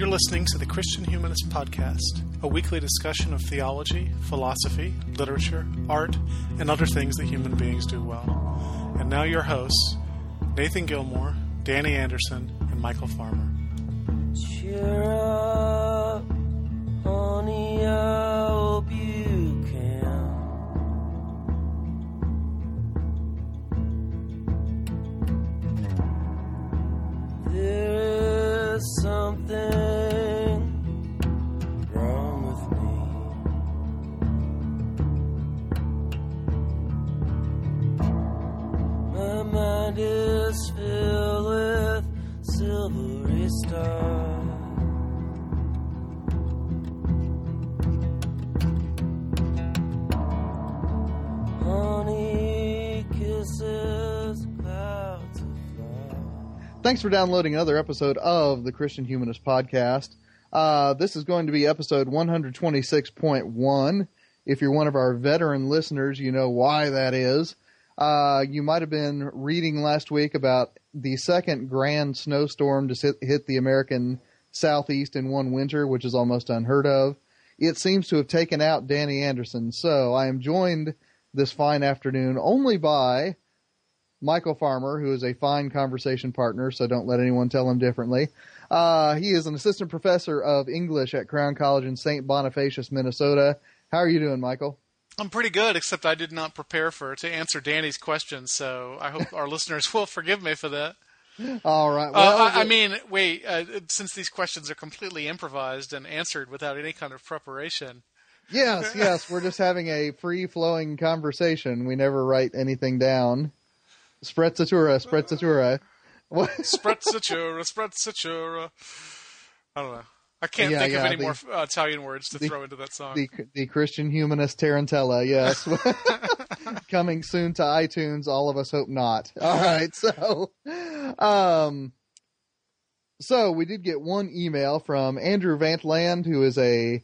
You're listening to the Christian Humanist Podcast, a weekly discussion of theology, philosophy, literature, art, and other things that human beings do well. And now your hosts, Nathan Gilmour, Danny Anderson, and Michial Farmer. Thanks for downloading another episode of the Christian Humanist Podcast. Uh, this is going to be episode 126.1. If you're one of our veteran listeners, you know why that is. Uh, you might have been reading last week about the second grand snowstorm to hit, hit the American Southeast in one winter, which is almost unheard of. It seems to have taken out Danny Anderson. So I am joined this fine afternoon only by Michial Farmer, who is a fine conversation partner, so don't let anyone tell him differently. Uh, he is an assistant professor of English at Crown College in St. Bonifacius, Minnesota. How are you doing, Michial? I'm pretty good, except I did not prepare for to answer Danny's questions, so I hope our listeners will forgive me for that. All right. Uh, I, I mean, wait, uh, since these questions are completely improvised and answered without any kind of preparation, yes, yes. We're just having a free flowing conversation. We never write anything down. Sprezzatura, sprezzatura. What? sprezzatura, sprezzatura. I don't know. I can't Yeah, think of any the- more uh, Italian words to the- throw into that song. the the Christian humanist Tarantella, yes. Coming soon to iTunes, all of us hope not. All right, so um so we did get one email from Andrew Vantland, who is a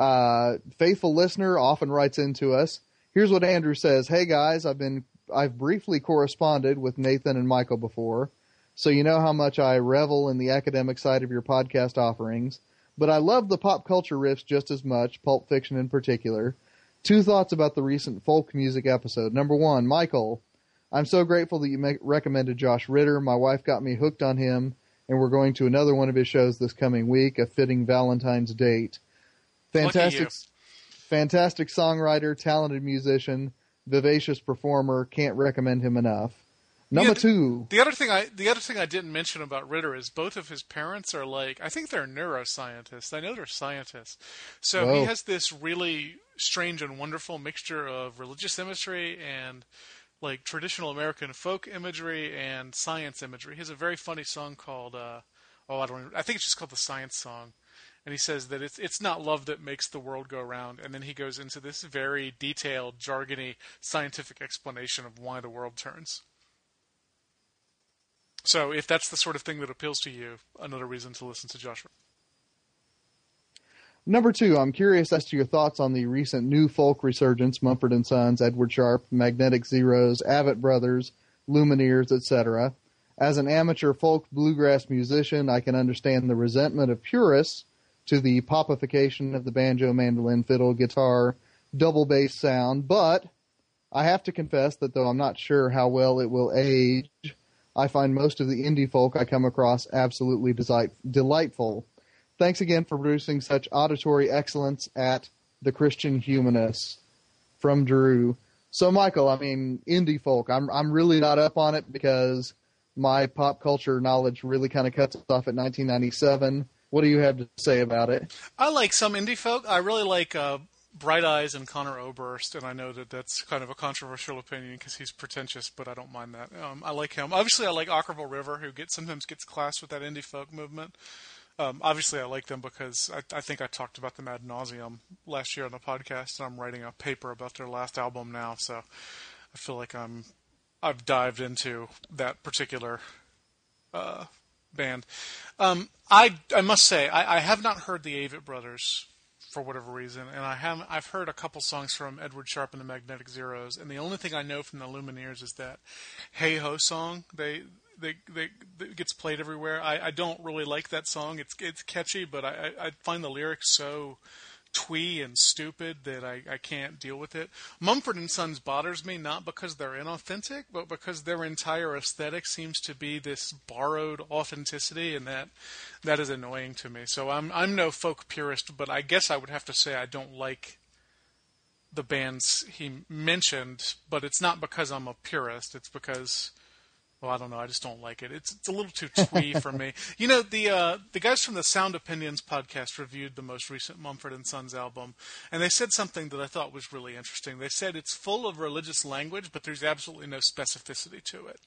uh, faithful listener, often writes into us. Here's what Andrew says: Hey guys, I've been I've briefly corresponded with Nathan and Michial before, so you know how much I revel in the academic side of your podcast offerings. But I love the pop culture riffs just as much, Pulp Fiction in particular. Two thoughts about the recent folk music episode. Number one, Michial, I'm so grateful that you make, recommended Josh Ritter. My wife got me hooked on him, and we're going to another one of his shows this coming week, a fitting Valentine's date. Fantastic, fantastic songwriter, talented musician, vivacious performer. Can't recommend him enough. Number Yeah, two, The other thing I the other thing I didn't mention about Ritter is both of his parents are like I think they're neuroscientists. I know they're scientists. So he has this really strange and wonderful mixture of religious imagery and like traditional American folk imagery and science imagery. He has a very funny song called uh, oh I don't I think it's just called the Science Song. And he says that it's it's not love that makes the world go round, and then he goes into this very detailed, jargony, scientific explanation of why the world turns. So if that's the sort of thing that appeals to you, another reason to listen to Joshua. Number two, I'm curious as to your thoughts on the recent new folk resurgence, Mumford and Sons, Edward Sharpe, Magnetic Zeros, Avett Brothers, Lumineers, etc. As an amateur folk bluegrass musician, I can understand the resentment of purists to the popification of the banjo, mandolin, fiddle, guitar, double bass sound, but I have to confess that though I'm not sure how well it will age, I find most of the indie folk I come across absolutely delightful. Thanks again for producing such auditory excellence at the Christian Humanists from Drew. So, Michial, I mean, indie folk. I'm I'm really not up on it because my pop culture knowledge really kind of cuts off at 1997. What do you have to say about it? I like some indie folk. I really like uh, Bright Eyes and Conor Oberst, and I know that that's kind of a controversial opinion because he's pretentious, but I don't mind that. Um, I like him. Obviously, I like Okkervil River, who gets sometimes gets classed with that indie folk movement. Um, obviously, I like them because I, I think I talked about them ad nauseum last year on the podcast, and I'm writing a paper about their last album now, so I feel like I'm I've dived into that particular uh, band. Um, I I must say I, I have not heard the Avett Brothers for whatever reason, and I have I've heard a couple songs from Edward Sharpe and the Magnetic Zeros, and the only thing I know from the Lumineers is that "Hey Ho" song. They that, that, that gets played everywhere. I, I don't really like that song. It's it's catchy, but I, I find the lyrics so twee and stupid that I, I can't deal with it. Mumford and Sons bothers me not because they're inauthentic, but because their entire aesthetic seems to be this borrowed authenticity, and that that is annoying to me. So I'm I'm no folk purist, but I guess I would have to say I don't like the bands he mentioned, but it's not because I'm a purist. It's because well, I don't know. I just don't like it. It's it's a little too twee for me. You know, the uh, the guys from the Sound Opinions podcast reviewed the most recent Mumford and Sons album, and they said something that I thought was really interesting. They said it's full of religious language, but there's absolutely no specificity to it.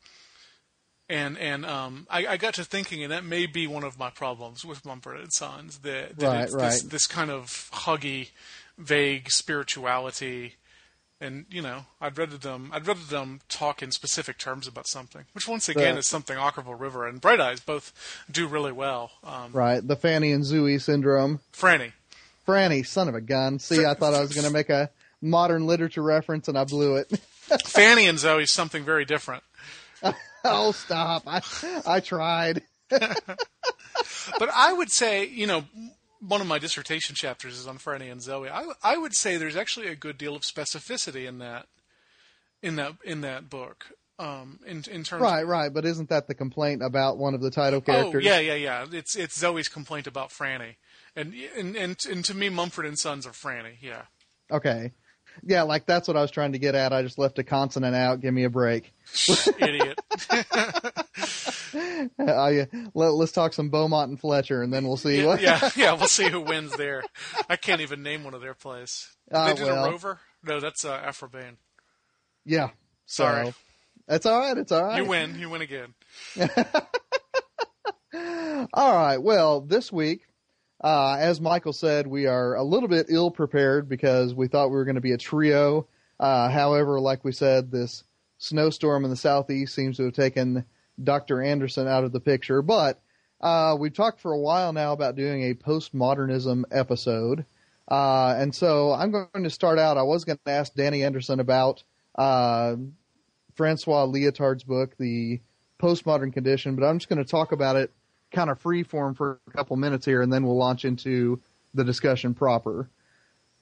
And and um, I, I got to thinking, and that may be one of my problems with Mumford and Sons. That, that Right, it's right. This, this kind of huggy, vague spirituality and you know, I'd rather them I'd rather them talk in specific terms about something, which once again The- is something Okkervil River and Bright Eyes both do really well. Um, Right, the Fanny and Zooey syndrome. Franny, Franny, son of a gun. See, I thought I was going to make a modern literature reference, and I blew it. Fanny and Zooey is something very different. oh, stop! I I tried. But I would say, you know, one of my dissertation chapters is on Franny and Zooey. I I would say there's actually a good deal of specificity in that in that in that book. Um, in in terms Right, right. But isn't that the complaint about one of the title characters? Oh characters? yeah, yeah, yeah. It's it's Zooey's complaint about Franny, and and and, and to me, Mumford and Sons are Franny. Yeah. Okay. Yeah, like that's what I was trying to get at. I just left a consonant out. Give me a break. Idiot. I, let, let's talk some Beaumont and Fletcher, and then we'll see. what, yeah, yeah. We'll see who wins there. I can't even name one of their plays. Ah, they did well. a Rover. No, that's uh, Aphra Behn. yeah. So, Sorry. It's all right. It's all right. You win. You win again. All right. Well, this week, uh, as Michial said, we are a little bit ill prepared because we thought we were going to be a trio. Uh, however, like we said, this snowstorm in the southeast seems to have taken Dr. Anderson out of the picture. But uh, we've talked for a while now about doing a postmodernism episode. Uh, and so I'm going to start out. I was going to ask Danny Anderson about uh, Francois Lyotard's book, The Postmodern Condition, but I'm just going to talk about it kind of free form for a couple minutes here, and then we'll launch into the discussion proper.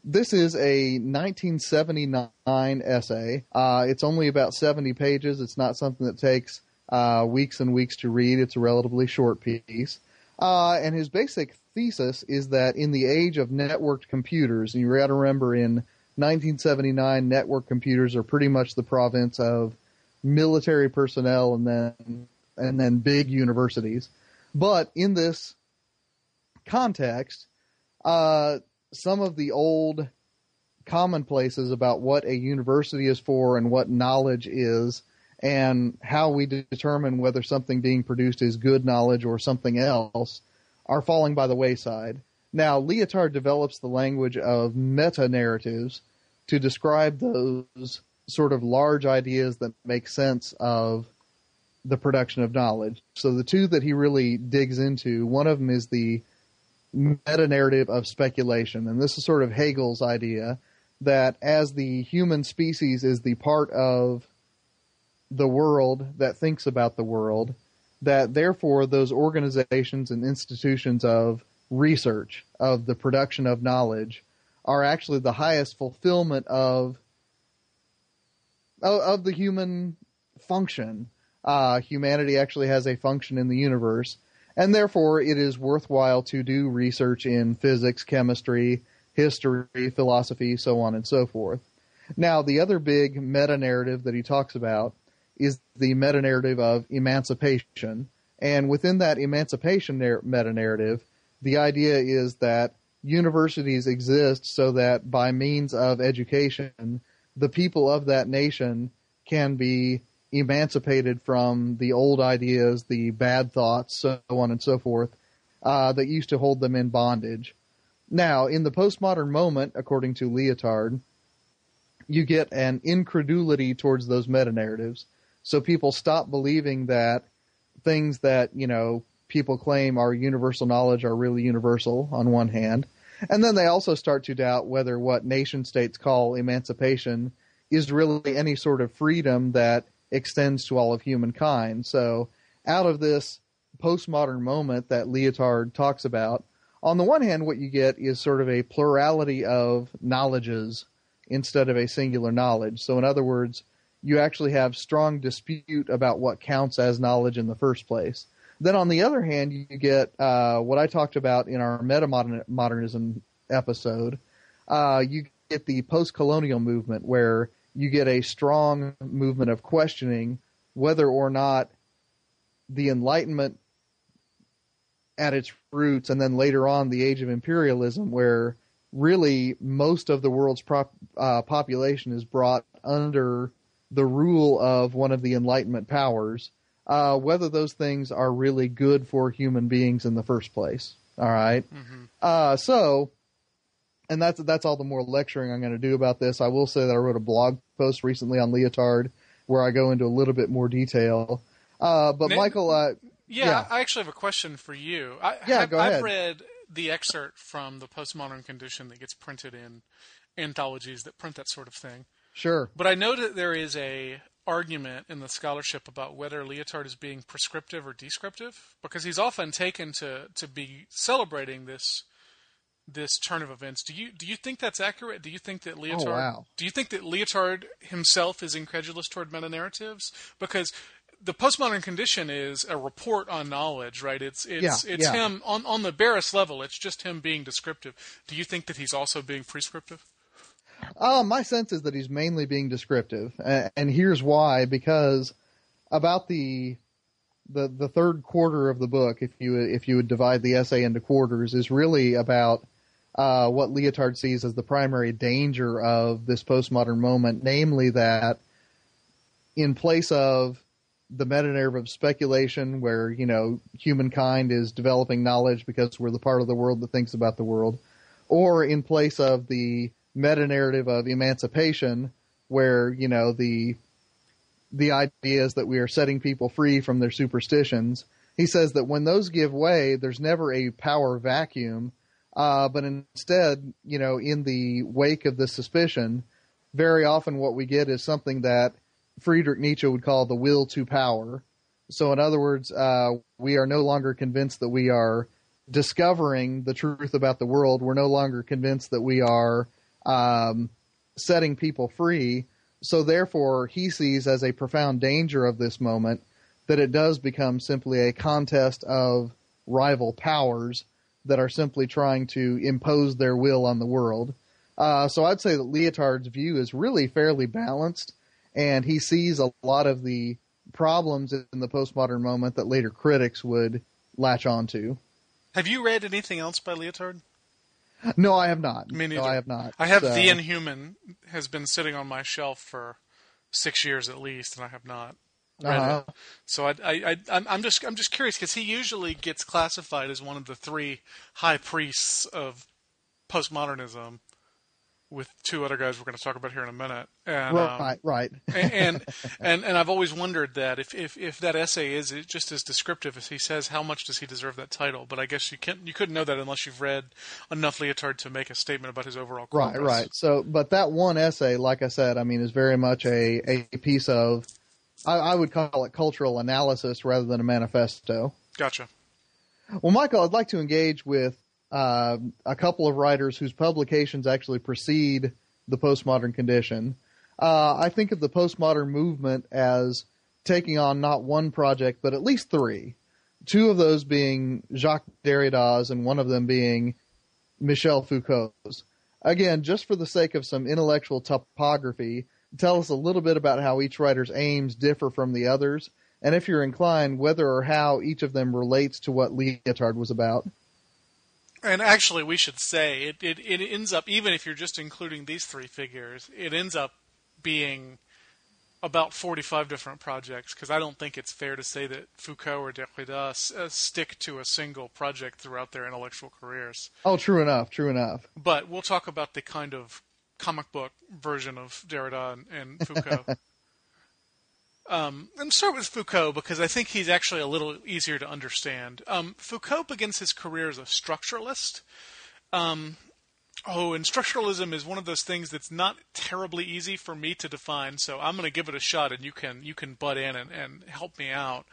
This is a 1979 essay. Uh, it's only about 70 pages. It's not something that takes uh, weeks and weeks to read. It's a relatively short piece. Uh, and his basic thesis is that in the age of networked computers, and you got to remember in 1979, network computers are pretty much the province of military personnel and then and then big universities. But in this context, uh, some of the old commonplaces about what a university is for and what knowledge is and how we determine whether something being produced is good knowledge or something else are falling by the wayside. Now, Lyotard develops the language of meta narratives to describe those sort of large ideas that make sense of the production of knowledge. So the two that he really digs into, one of them is the meta narrative of speculation. And this is sort of Hegel's idea that as the human species is the part of the world that thinks about the world, that therefore those organizations and institutions of research, of the production of knowledge, are actually the highest fulfillment of of, the human function. Uh, humanity actually has a function in the universe, and therefore it is worthwhile to do research in physics, chemistry, history, philosophy, so on and so forth. Now, the other big meta narrative that he talks about is the meta narrative of emancipation. And within that emancipation nar- meta narrative, the idea is that universities exist so that by means of education, the people of that nation can be emancipated from the old ideas, the bad thoughts, so on and so forth, uh, that used to hold them in bondage. Now, in the postmodern moment, according to Lyotard, you get an incredulity towards those meta narratives. So people stop believing that things that, you know, people claim are universal knowledge are really universal on one hand. And then they also start to doubt whether what nation states call emancipation is really any sort of freedom that extends to all of humankind. So out of this postmodern moment that Lyotard talks about, on the one hand, what you get is sort of a plurality of knowledges instead of a singular knowledge. So, in other words, you actually have strong dispute about what counts as knowledge in the first place. Then, on the other hand, you get uh, what I talked about in our metamodernism episode. Uh, you get the post-colonial movement, where you get a strong movement of questioning whether or not the Enlightenment at its roots, and then later on the age of imperialism, where really most of the world's prop, uh, population is brought under the rule of one of the Enlightenment powers, uh, whether those things are really good for human beings in the first place. All right? Mm-hmm. Uh, so, and that's that's all the more lecturing I'm going to do about this. I will say that I wrote a blog post recently on Lyotard where I go into a little bit more detail. Uh, but Michial, yeah, yeah, I actually have a question for you. I, Yeah, I've, go ahead. I've read the excerpt from the postmodern condition that gets printed in anthologies that print that sort of thing. Sure. But I know that there is a argument in the scholarship about whether Lyotard is being prescriptive or descriptive, because he's often taken to, to be celebrating this this turn of events. Do you do you think that's accurate? Do you think that oh, Lyotard Oh, wow. do you think that Lyotard himself is incredulous toward meta narratives? Because the postmodern condition is a report on knowledge, right? It's it's Yeah, it's yeah. him on on the barest level. It's just him being descriptive. Do you think that he's also being prescriptive? Uh, my sense is that he's mainly being descriptive, and, here's why: because about the the the third quarter of the book, if you if you would divide the essay into quarters, is really about uh, what Lyotard sees as the primary danger of this postmodern moment, namely that in place of the meta of speculation, where you know humankind is developing knowledge because we're the part of the world that thinks about the world, or in place of the meta narrative of emancipation, where you know the the idea is that we are setting people free from their superstitions. He says that when those give way, there's never a power vacuum, uh, but instead, you know, in the wake of this suspicion, very often what we get is something that Friedrich Nietzsche would call the will to power. So, in other words, uh, we are no longer convinced that we are discovering the truth about the world. We're no longer convinced that we are um, setting people free. So, therefore, he sees as a profound danger of this moment that it does become simply a contest of rival powers that are simply trying to impose their will on the world. Uh, so, I'd say that Lyotard's view is really fairly balanced, and he sees a lot of the problems in the postmodern moment that later critics would latch onto. Have you read anything else by Lyotard? No, I have not. Me neither. No, I have not. I have So- The Inhuman has been sitting on my shelf for six years at least, and I have not read Uh-huh. it. So I, I, I, I'm- I'm just, I'm just curious because he usually gets classified as one of the three high priests of postmodernism, with two other guys we're going to talk about here in a minute. And, um, Right, right. and and and I've always wondered that if, if if that essay is just as descriptive as he says, how much does he deserve that title? But I guess you can't you couldn't know that unless you've read enough Lyotard to make a statement about his overall corpus. Right, right. So, but that one essay, like I said, I mean, is very much a, a piece of, I, I would call it cultural analysis rather than a manifesto. Gotcha. Well, Michial, I'd like to engage with uh, a couple of writers whose publications actually precede the postmodern condition. Uh, I think of the postmodern movement as taking on not one project, but at least three. Two of those being Jacques Derrida's, and one of them being Michel Foucault's. Again, just for the sake of some intellectual topography, tell us a little bit about how each writer's aims differ from the others, and if you're inclined, whether or how each of them relates to what Lyotard was about. And actually, we should say it, it it ends up even if you're just including these three figures, it ends up being about 45 different projects because I don't think it's fair to say that Foucault or Derrida s- uh, stick to a single project throughout their intellectual careers. Oh, true enough, true enough. But we'll talk about the kind of comic book version of Derrida and, and Foucault. um, and start with Foucault because I think he's actually a little easier to understand. Um, Foucault begins his career as a structuralist. Um, oh, and structuralism is one of those things that's not terribly easy for me to define. So I'm going to give it a shot, and you can you can butt in and, and help me out.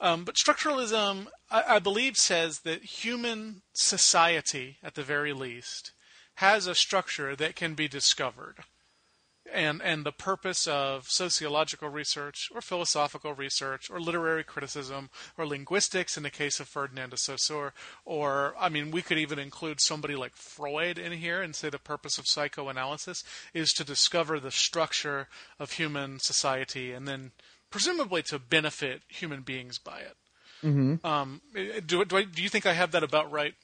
Um, but structuralism, I, I believe, says that human society, at the very least, has a structure that can be discovered. And, and the purpose of sociological research or philosophical research or literary criticism or linguistics in the case of Ferdinand de Saussure or I mean we could even include somebody like Freud in here and say the purpose of psychoanalysis is to discover the structure of human society and then presumably to benefit human beings by it. Mm-hmm. Um, do, do, I, do you think I have that about right?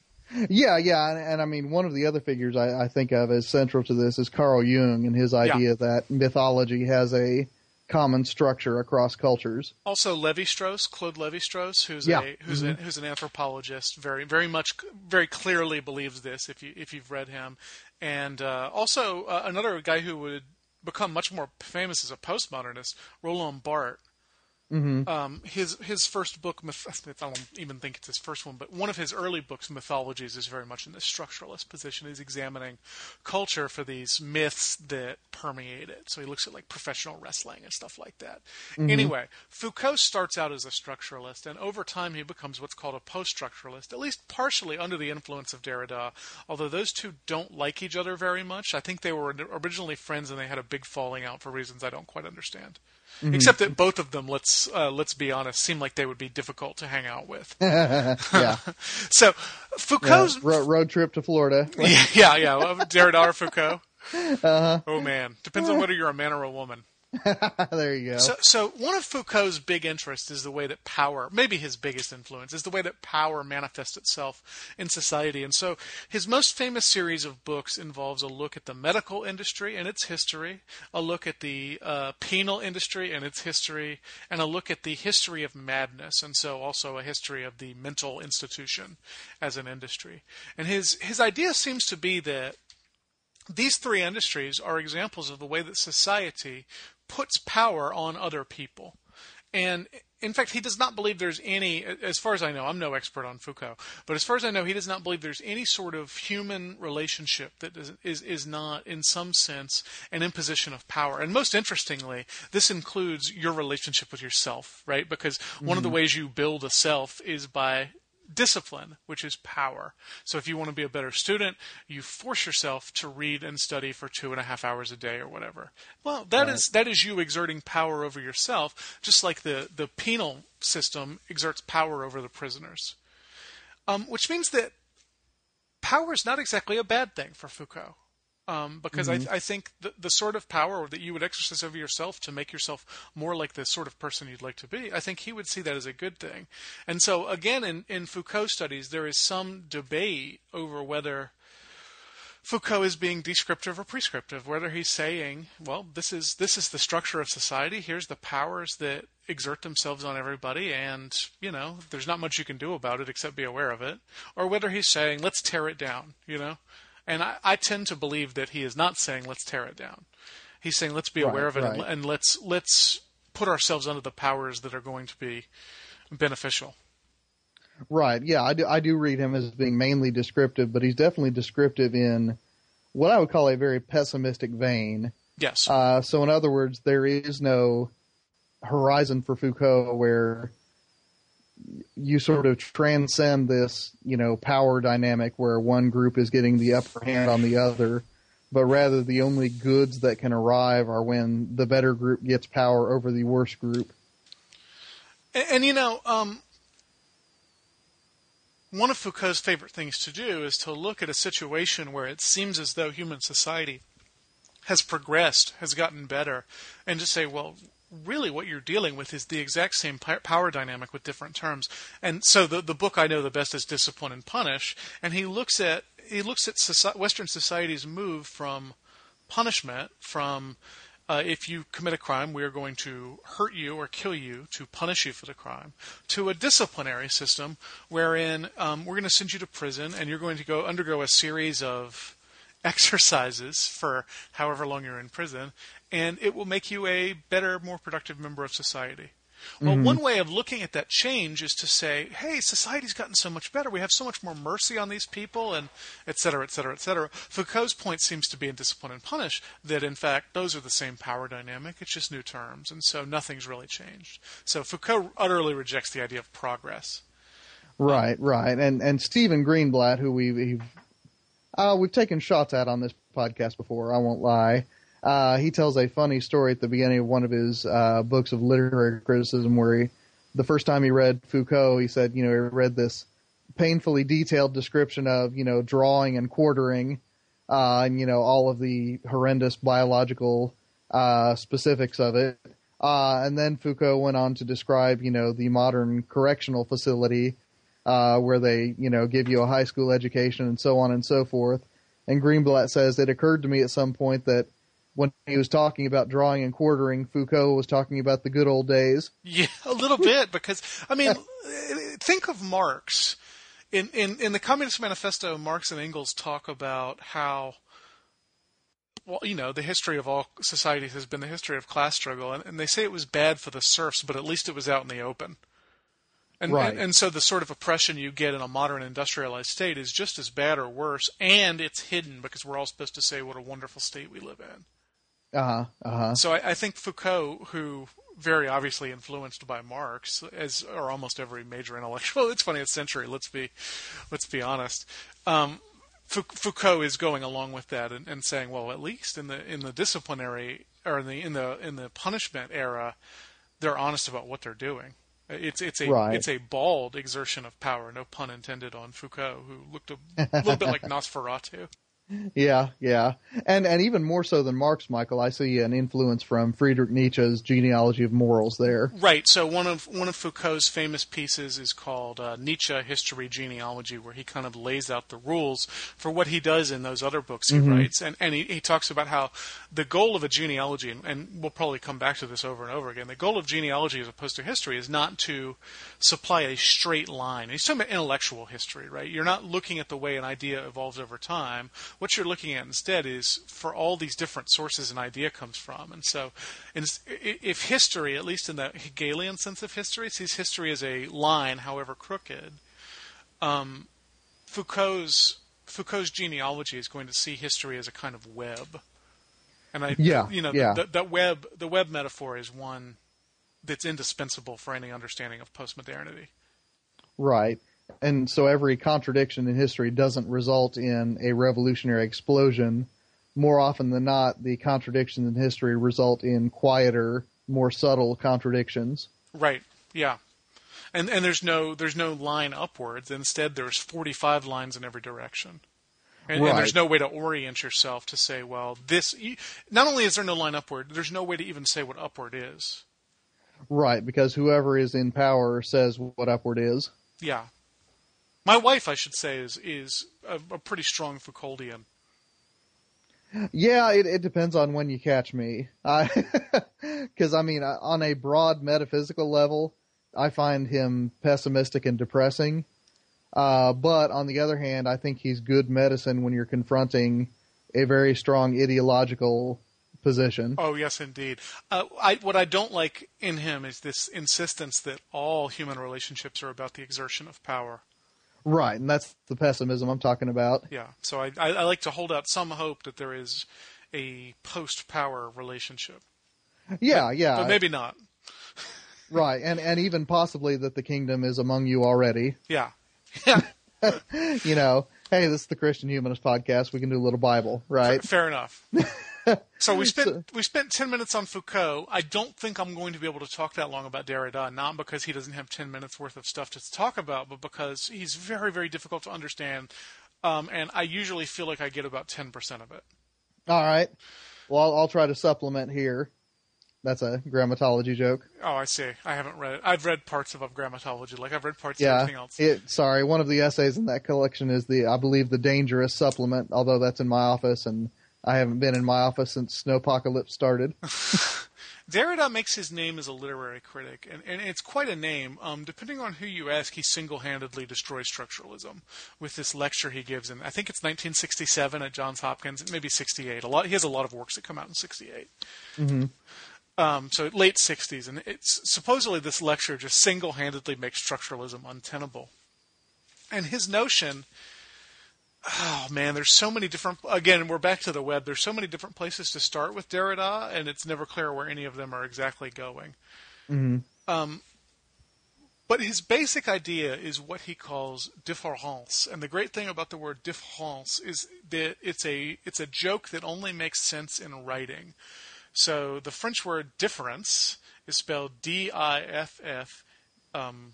Yeah, yeah, and, and, I mean, one of the other figures I, I, think of as central to this is Carl Jung and his idea yeah. that mythology has a common structure across cultures. Also, Levi Strauss, Claude Levi Strauss, who's yeah. a who's mm-hmm. a, who's an anthropologist, very very much very clearly believes this. If you if you've read him, and uh, also uh, another guy who would become much more famous as a postmodernist, Roland Barthes Mm-hmm. Um, his his first book, I don't even think it's his first one, but one of his early books, Mythologies, is very much in this structuralist position. He's examining culture for these myths that permeate it. So he looks at like professional wrestling and stuff like that. Mm-hmm. Anyway, Foucault starts out as a structuralist, and over time he becomes what's called a post-structuralist, at least partially under the influence of Derrida. Although those two don't like each other very much, I think they were originally friends and they had a big falling out for reasons I don't quite understand. Mm-hmm. Except that both of them, let's uh, let's be honest, seem like they would be difficult to hang out with. yeah. so Foucault's yeah, road, road, trip to Florida. yeah, yeah, yeah. Derrida or Foucault. Uh-huh. Oh man, depends on whether you're a man or a woman. there you go. So, so one of Foucault's big interests is the way that power, maybe his biggest influence, is the way that power manifests itself in society. And so his most famous series of books involves a look at the medical industry and its history, a look at the uh, penal industry and its history, and a look at the history of madness, and so also a history of the mental institution as an industry. And his his idea seems to be that these three industries are examples of the way that society puts power on other people. And in fact, he does not believe there's any, as far as I know, I'm no expert on Foucault, but as far as I know, he does not believe there's any sort of human relationship that is, is, is not, in some sense, an imposition of power. And most interestingly, this includes your relationship with yourself, right? Because one mm-hmm. of the mm-hmm. ways you build a self is by discipline, which is power. So if you want to be a better student, you force yourself to read and study for two and a half hours a day or whatever. Well, that right. is that is you exerting power over yourself, just like the, the penal system exerts power over the prisoners. Um, which means that power is not exactly a bad thing for Foucault um, because mm-hmm. I, I, think the, the sort of power that you would exercise over yourself to make yourself more like the sort of person you'd like to be, I think he would see that as a good thing. And so, again, in, in Foucault studies, there is some debate over whether Foucault is being descriptive or prescriptive, whether he's saying, well, this is this is the structure of society. Here's the powers that exert themselves on everybody, and you know, there's not much you can do about it except be aware of it. Or whether he's saying, let's tear it down. You know, and I, I, tend to believe that he is not saying let's tear it down. He's saying let's be aware of it right. and, and let's let's put ourselves under the powers that are going to be beneficial. Right. Yeah, I do. I do read him as being mainly descriptive, but he's definitely descriptive in what I would call a very pessimistic vein. Yes. Uh, so, in other words, there is no horizon for Foucault where you sort of transcend this, you know, power dynamic where one group is getting the upper hand on the other, but rather the only goods that can arrive are when the better group gets power over the worse group. And, and you know, um, one of Foucault's favorite things to do is to look at a situation where it seems as though human society has progressed, has gotten better, and to say, well, really what you're dealing with is the exact same power dynamic with different terms. And so the the book I know the best is Discipline and Punish, and he looks at he looks at Western society's move from punishment from uh, if you commit a crime, we are going to hurt you or kill you to punish you for the crime, to a disciplinary system wherein um, we're going to send you to prison and you're going to go undergo a series of exercises for however long you're in prison, and it will make you a better, more productive member of society. Well, mm-hmm. one way of looking at that change is to say, hey, society's gotten so much better. We have so much more mercy on these people, and et cetera, et cetera, et cetera. Foucault's point seems to be in Discipline and Punish that, in fact, those are the same power dynamic. It's just new terms, and so nothing's really changed. So Foucault utterly rejects the idea of progress. Right, right. And and Stephen Greenblatt, who we, we've uh, we've taken shots at on this podcast before, I won't lie. Uh, he tells a funny story at the beginning of one of his uh, books of literary criticism where he, the first time he read Foucault, he said, you know, he read this painfully detailed description of, you know, drawing and quartering, uh, and, you know, all of the horrendous biological uh, specifics of it. Uh, and then Foucault went on to describe, you know, the modern correctional facility uh, where they, you know, give you a high school education and so on and so forth. And Greenblatt says it occurred to me at some point that when he was talking about drawing and quartering, Foucault was talking about the good old days. Yeah, a little bit because I mean, think of Marx. In, in in the Communist Manifesto, Marx and Engels talk about how well, you know, the history of all societies has been the history of class struggle, and, and they say it was bad for the serfs, but at least it was out in the open. And, Right. and and so the sort of oppression you get in a modern industrialized state is just as bad or worse, and it's hidden because we're all supposed to say what a wonderful state we live in. Uh huh. Uh huh. So I, I think Foucault, who very obviously influenced by Marx, as or almost every major intellectual it's 20th century, let's be let's be honest. Um, Foucault is going along with that and, and saying, well, at least in the in the disciplinary or in the in the in the punishment era, they're honest about what they're doing. It's it's a Right. it's a bald exertion of power, no pun intended on Foucault, who looked a little bit like Nosferatu. Yeah, yeah, and and even more so than Marx, Michial. I see an influence from Friedrich Nietzsche's genealogy of morals there. Right. So one of one of Foucault's famous pieces is called uh, Nietzsche History Genealogy, where he kind of lays out the rules for what he does in those other books he writes, and and he, he talks about how the goal of a genealogy, and, and we'll probably come back to this over and over again. The goal of genealogy, as opposed to history, is not to supply a straight line. And he's talking about intellectual history, right? You're not looking at the way an idea evolves over time. What you're looking at instead is for all these different sources an idea comes from. And so, if history, at least in the Hegelian sense of history, sees history as a line, however crooked, um, Foucault's Foucault's genealogy is going to see history as a kind of web. And I, Yeah, you know, yeah. the web, the web metaphor is one that's indispensable for any understanding of postmodernity. Right. And so every contradiction in history doesn't result in a revolutionary explosion. More often than not, the contradictions in history result in quieter, more subtle contradictions. Right. Yeah. And and there's no there's no line upwards. Instead, there's 45 lines in every direction. And, and there's no way to orient yourself to say, well, this. Not only is there no line upward, there's no way to even say what upward is. Right, because whoever is in power says what upward is. Yeah. My wife, I should say, is is a, a pretty strong Foucauldian. Yeah, it, it depends on when you catch me. Because, I mean, uh, on a broad metaphysical level, I find him pessimistic and depressing. Uh, but on the other hand, I think he's good medicine when you're confronting a very strong ideological position. Oh yes, indeed. Uh, I, what I don't like in him is this insistence that all human relationships are about the exertion of power. Right, and that's the pessimism I'm talking about. Yeah. So I, I, I like to hold out some hope that there is a post-power relationship, Yeah, yeah, but maybe not. right, and and even possibly that the kingdom is among you already. Yeah. Yeah. You know, hey, this is the Christian Humanist podcast. We can do a little Bible, right? Fair enough. So we spent we spent ten minutes on Foucault. I don't think I'm going to be able to talk that long about Derrida, not because he doesn't have ten minutes worth of stuff to talk about, but because he's very very difficult to understand, um, and I usually feel like I get about ten percent of it. All right. Well, I'll, I'll try to supplement here. That's a grammatology joke. Oh, I see. I haven't read it. I've read parts of, of grammatology, like I've read parts of Yeah. everything else. It, sorry, one of the essays in that collection is the, I believe, the dangerous supplement. Although that's in my office, and I haven't been in my office since Snowpocalypse started. Derrida makes his name as a literary critic, and, and it's quite a name. Um, depending on who you ask, he single-handedly destroys structuralism with this lecture he gives in. I think it's 1967 at Johns Hopkins, maybe 68. A lot. He has a lot of works that come out in 68. Um, so late 60s, and it's supposedly this lecture just single-handedly makes structuralism untenable. And his notion, oh man, there's so many different. Again, we're back to the web. There's so many different places to start with Derrida, and it's never clear where any of them are exactly going. Um, but his basic idea is what he calls différance, and the great thing about the word différance is that it's a it's a joke that only makes sense in writing. So the French word difference is spelled D-I-F-F. Um,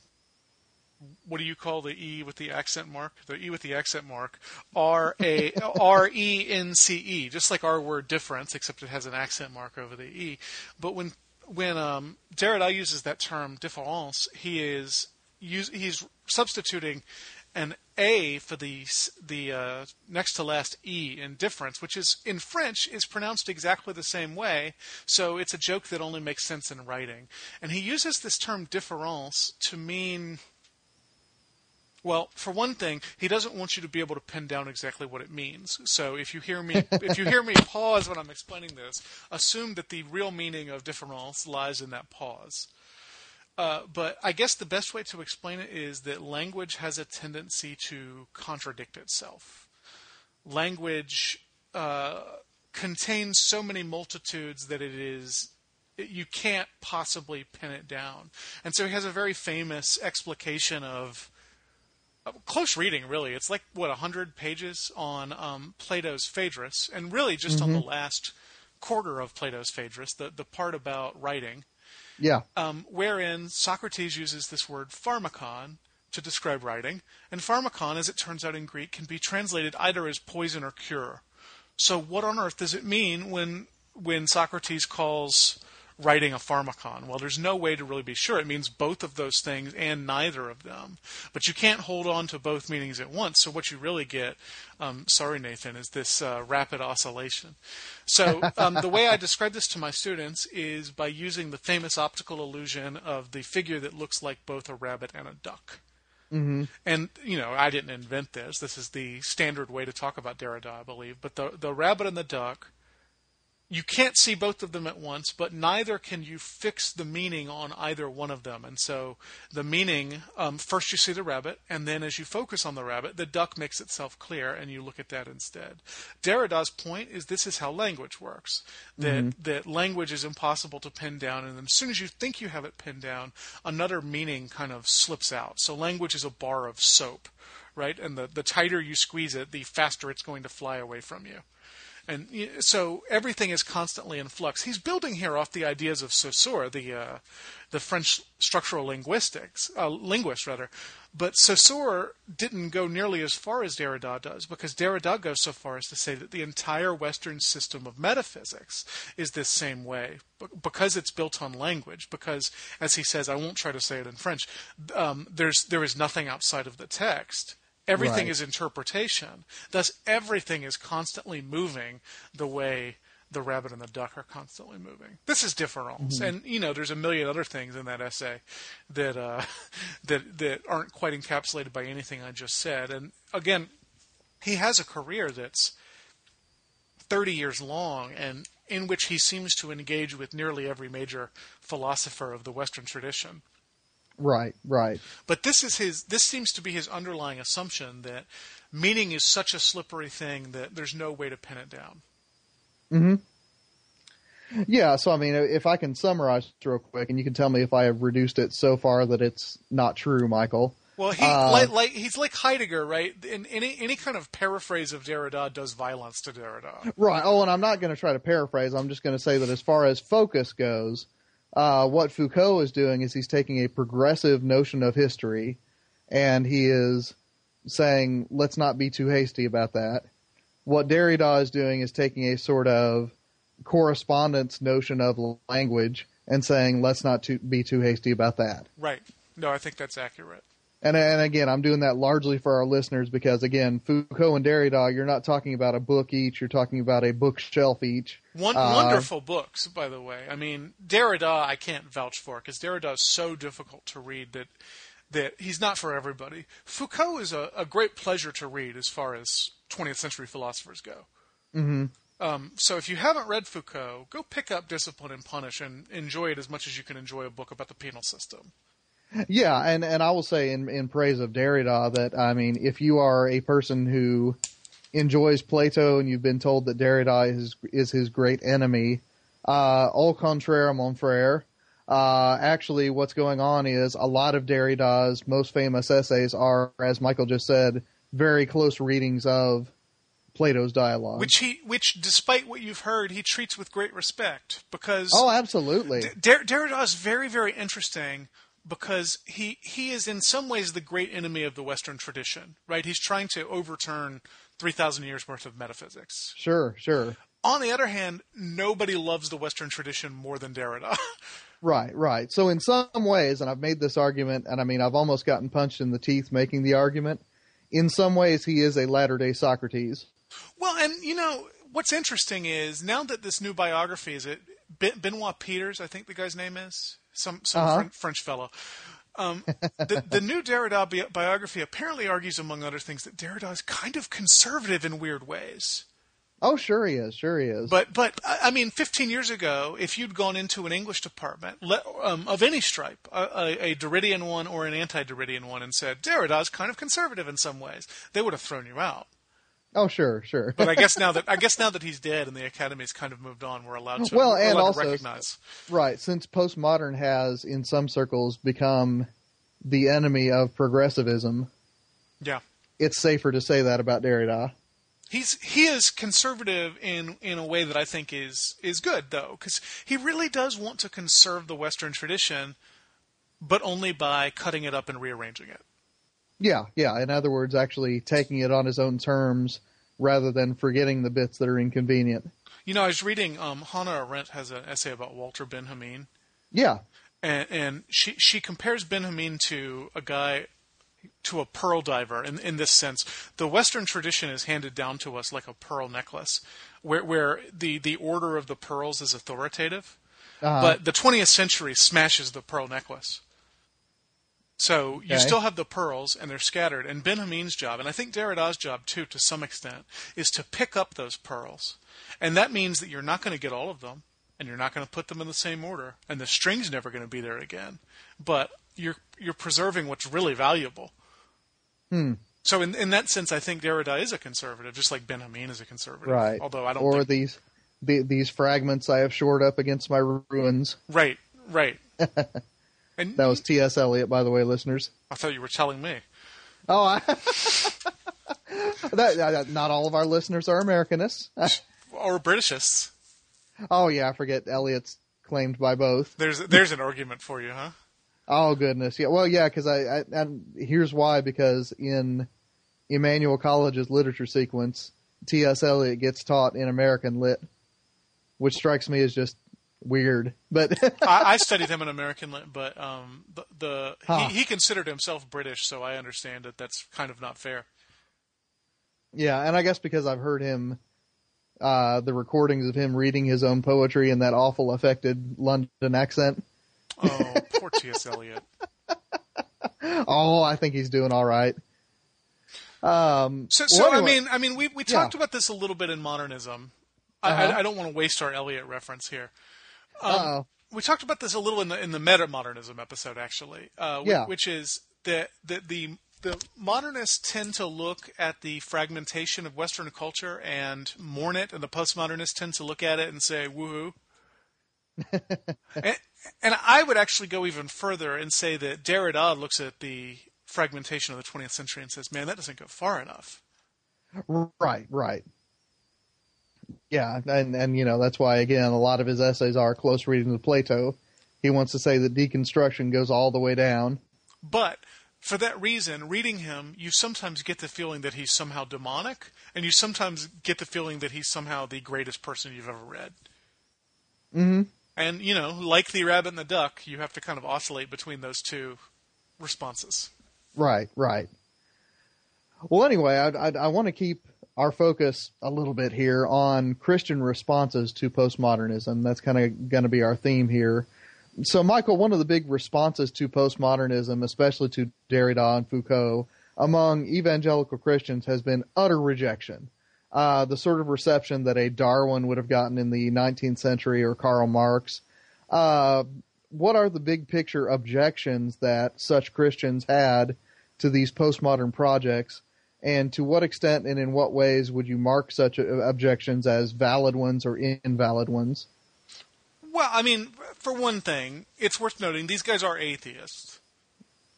what do you call the E with the accent mark? The E with the accent mark, R A R E N C E, just like our word difference, except it has an accent mark over the E. But when when um, Derrida uses that term différance, he is use, he's substituting an A for the the uh, next to last E in difference, which is in French is pronounced exactly the same way. So it's a joke that only makes sense in writing. And he uses this term différance to mean well, for one thing, he doesn't want you to be able to pin down exactly what it means. So if you hear me if you hear me pause when I'm explaining this, assume that the real meaning of différance lies in that pause. Uh, but I guess the best way to explain it is that language has a tendency to contradict itself. Language uh, contains so many multitudes that it is you can't possibly pin it down. And so he has a very famous explication of uh, close reading, really. It's like what hundred pages on um, Plato's Phaedrus, and really just on the last quarter of Plato's Phaedrus, the the part about writing Yeah. um, wherein Socrates uses this word pharmakon to describe writing, and pharmakon, as it turns out in Greek, can be translated either as poison or cure. So, what on earth does it mean when when Socrates calls writing a pharmakon? Well, there's no way to really be sure. It means both of those things and neither of them. But you can't hold on to both meanings at once. So, what you really get, um, sorry, Nathan, is this uh, rapid oscillation. So, um, the way I describe this to my students is by using the famous optical illusion of the figure that looks like both a rabbit and a duck. And you know, I didn't invent this. This is the standard way to talk about Derrida, I believe. But the the rabbit and the duck, you can't see both of them at once, but neither can you fix the meaning on either one of them. And so the meaning, um, first you see the rabbit, and then as you focus on the rabbit, the duck makes itself clear, and you look at that instead. Derrida's point is this is how language works. That that language is impossible to pin down, and as soon as you think you have it pinned down, another meaning kind of slips out. So language is a bar of soap, right? And the, the tighter you squeeze it, the faster it's going to fly away from you. And so everything is constantly in flux. He's building here off the ideas of Saussure, the uh, the French structural linguistics uh, linguist rather. But Saussure didn't go nearly as far as Derrida does, because Derrida goes so far as to say that the entire Western system of metaphysics is this same way, because it's built on language. Because, as he says, I won't try to say it in French. Um, there's there is nothing outside of the text. Everything Right. is interpretation. Thus, everything is constantly moving the way the rabbit and the duck are constantly moving. This is différance, and you know, there's a million other things in that essay that uh, that that aren't quite encapsulated by anything I just said. And again, he has a career that's 30 years long, and in which he seems to engage with nearly every major philosopher of the Western tradition. Right, right. But this is his. This seems to be his underlying assumption that meaning is such a slippery thing that there's no way to pin it down. Hmm. Yeah, so I mean, if I can summarize real quick, and you can tell me if I have reduced it so far that it's not true, Michial. Well, he Uh, like, like he's like Heidegger, right? In any any kind of paraphrase of Derrida does violence to Derrida. Right. Oh, and I'm not going to try to paraphrase. I'm just going to say that as far as focus goes, uh, what Foucault is doing is he's taking a progressive notion of history, and he is saying, let's not be too hasty about that. What Derrida is doing is taking a sort of correspondence notion of language and saying, let's not too, be too hasty about that. Right. No, I think that's accurate. And, and again, I'm doing that largely for our listeners because, again, Foucault and Derrida, you're not talking about a book each, you're talking about a bookshelf each. One Uh, wonderful books, by the way. I mean, Derrida, I can't vouch for because Derrida is so difficult to read that that he's not for everybody. Foucault is a, a great pleasure to read as far as 20th century philosophers go. Um, so if you haven't read Foucault, go pick up Discipline and Punish and enjoy it as much as you can enjoy a book about the penal system. Yeah, and and I will say in in praise of Derrida that I mean, if you are a person who enjoys Plato and you've been told that Derrida is is his great enemy, uh, au contraire, mon frère. Uh, actually, what's going on is a lot of Derrida's most famous essays are, as Michial just said, very close readings of Plato's dialogue. Which he, which despite what you've heard, he treats with great respect because oh, absolutely. Der- Derrida is very, very interesting because he he is in some ways the great enemy of the Western tradition, right? He's trying to overturn three thousand years worth of metaphysics. Sure, sure. On the other hand, nobody loves the Western tradition more than Derrida. Right, right. So in some ways, and I've made this argument, and I mean I've almost gotten punched in the teeth making the argument. In some ways, he is a latter day Socrates. well, and you know what's interesting is now that this new biography is it ben- Benoit Peeters, I think the guy's name is some some Uh-huh. Fren- French fellow. Um, the, the new Derrida bi- biography apparently argues, among other things, that Derrida is kind of conservative in weird ways. Oh, sure he is. Sure he is. But but I I mean, 15 years ago, if you'd gone into an English department le- um, of any stripe, a, a, a Derridean one or an anti-Derridean one, and said Derrida is kind of conservative in some ways, they would have thrown you out. Oh, sure, sure. But I guess now that I guess now that he's dead and the academy's kind of moved on, we're allowed to Well, and also- recognize. right. Since postmodern has, in some circles, become the enemy of progressivism, Yeah. it's safer to say that about Derrida. He's he is conservative in in a way that I think is is good though because he really does want to conserve the Western tradition, but only by cutting it up and rearranging it. Yeah, yeah. In other words, actually taking it on his own terms rather than forgetting the bits that are inconvenient. You know, I was reading um, Hannah Arendt has an essay about Walter Benjamin, Yeah, and and she she compares Benjamin to a guy to a pearl diver in in this sense. The Western tradition is handed down to us like a pearl necklace, where where the the order of the pearls is authoritative, Uh-huh. but the 20th century smashes the pearl necklace. So you Okay. still have the pearls, and they're scattered. And Benjamin's job, and I think Derrida's job too, to some extent, is to pick up those pearls, and that means that you're not going to get all of them, and you're not going to put them in the same order, and the string's never going to be there again. But you're you're preserving what's really valuable. Hmm. So in in that sense, I think Derrida is a conservative, just like Benjamin is a conservative. right. Although I don't Or think these the, these fragments I have shored up against my ruins. right, right. and That was T.S. Eliot, by the way, listeners. I thought you were telling me. Oh, I, that, that- not all of our listeners are Americanists. Or Britishists. oh yeah, I forget Eliot's claimed by both. There's there's an argument for you, huh? Oh goodness, yeah. Well, yeah, because I, I and here's why because in Emmanuel College's literature sequence, T.S. Eliot gets taught in American lit, which strikes me as just weird. But I, I studied him in American lit, but um, the, the Huh. he, he considered himself British, so I understand that that's kind of not fair. yeah, and I guess because I've heard him, uh, the recordings of him reading his own poetry in that awful affected London accent. Oh, poor T.S. Eliot. Oh, I think he's doing all right. Um, So, well, so I mean, I mean, we we Yeah. talked about this a little bit in modernism. Uh-huh. I, I don't want to waste our Eliot reference here. Um, we talked about this a little in the in the meta modernism episode, actually. Uh, Yeah. Which is that the, the the modernists tend to look at the fragmentation of Western culture and mourn it, and the postmodernists tend to look at it and say "woohoo." and, and I would actually go even further and say that Derrida looks at the fragmentation of the 20th century and says, "Man, that doesn't go far enough." Right, right. Yeah, and and you know that's why again a lot of his essays are close readings of Plato. He wants to say that deconstruction goes all the way down. But for that reason, reading him, you sometimes get the feeling that he's somehow demonic, and you sometimes get the feeling that he's somehow the greatest person you've ever read. hmm And, you know, like the rabbit and the duck, you have to kind of oscillate between those two responses. Right, right. Well, anyway, I I, I want to keep our focus a little bit here on Christian responses to postmodernism. That's kind of going to be our theme here. So, Michial, one of the big responses to postmodernism, especially to Derrida and Foucault, among evangelical Christians has been utter rejection. uh, the sort of reception that a Darwin would have gotten in the 19th century or Karl Marx. Uh, what are the big picture objections that such Christians had to these postmodern projects? And to what extent and in what ways would you mark such uh, objections as valid ones or invalid ones? Well, I mean, for one thing, it's worth noting these guys are atheists.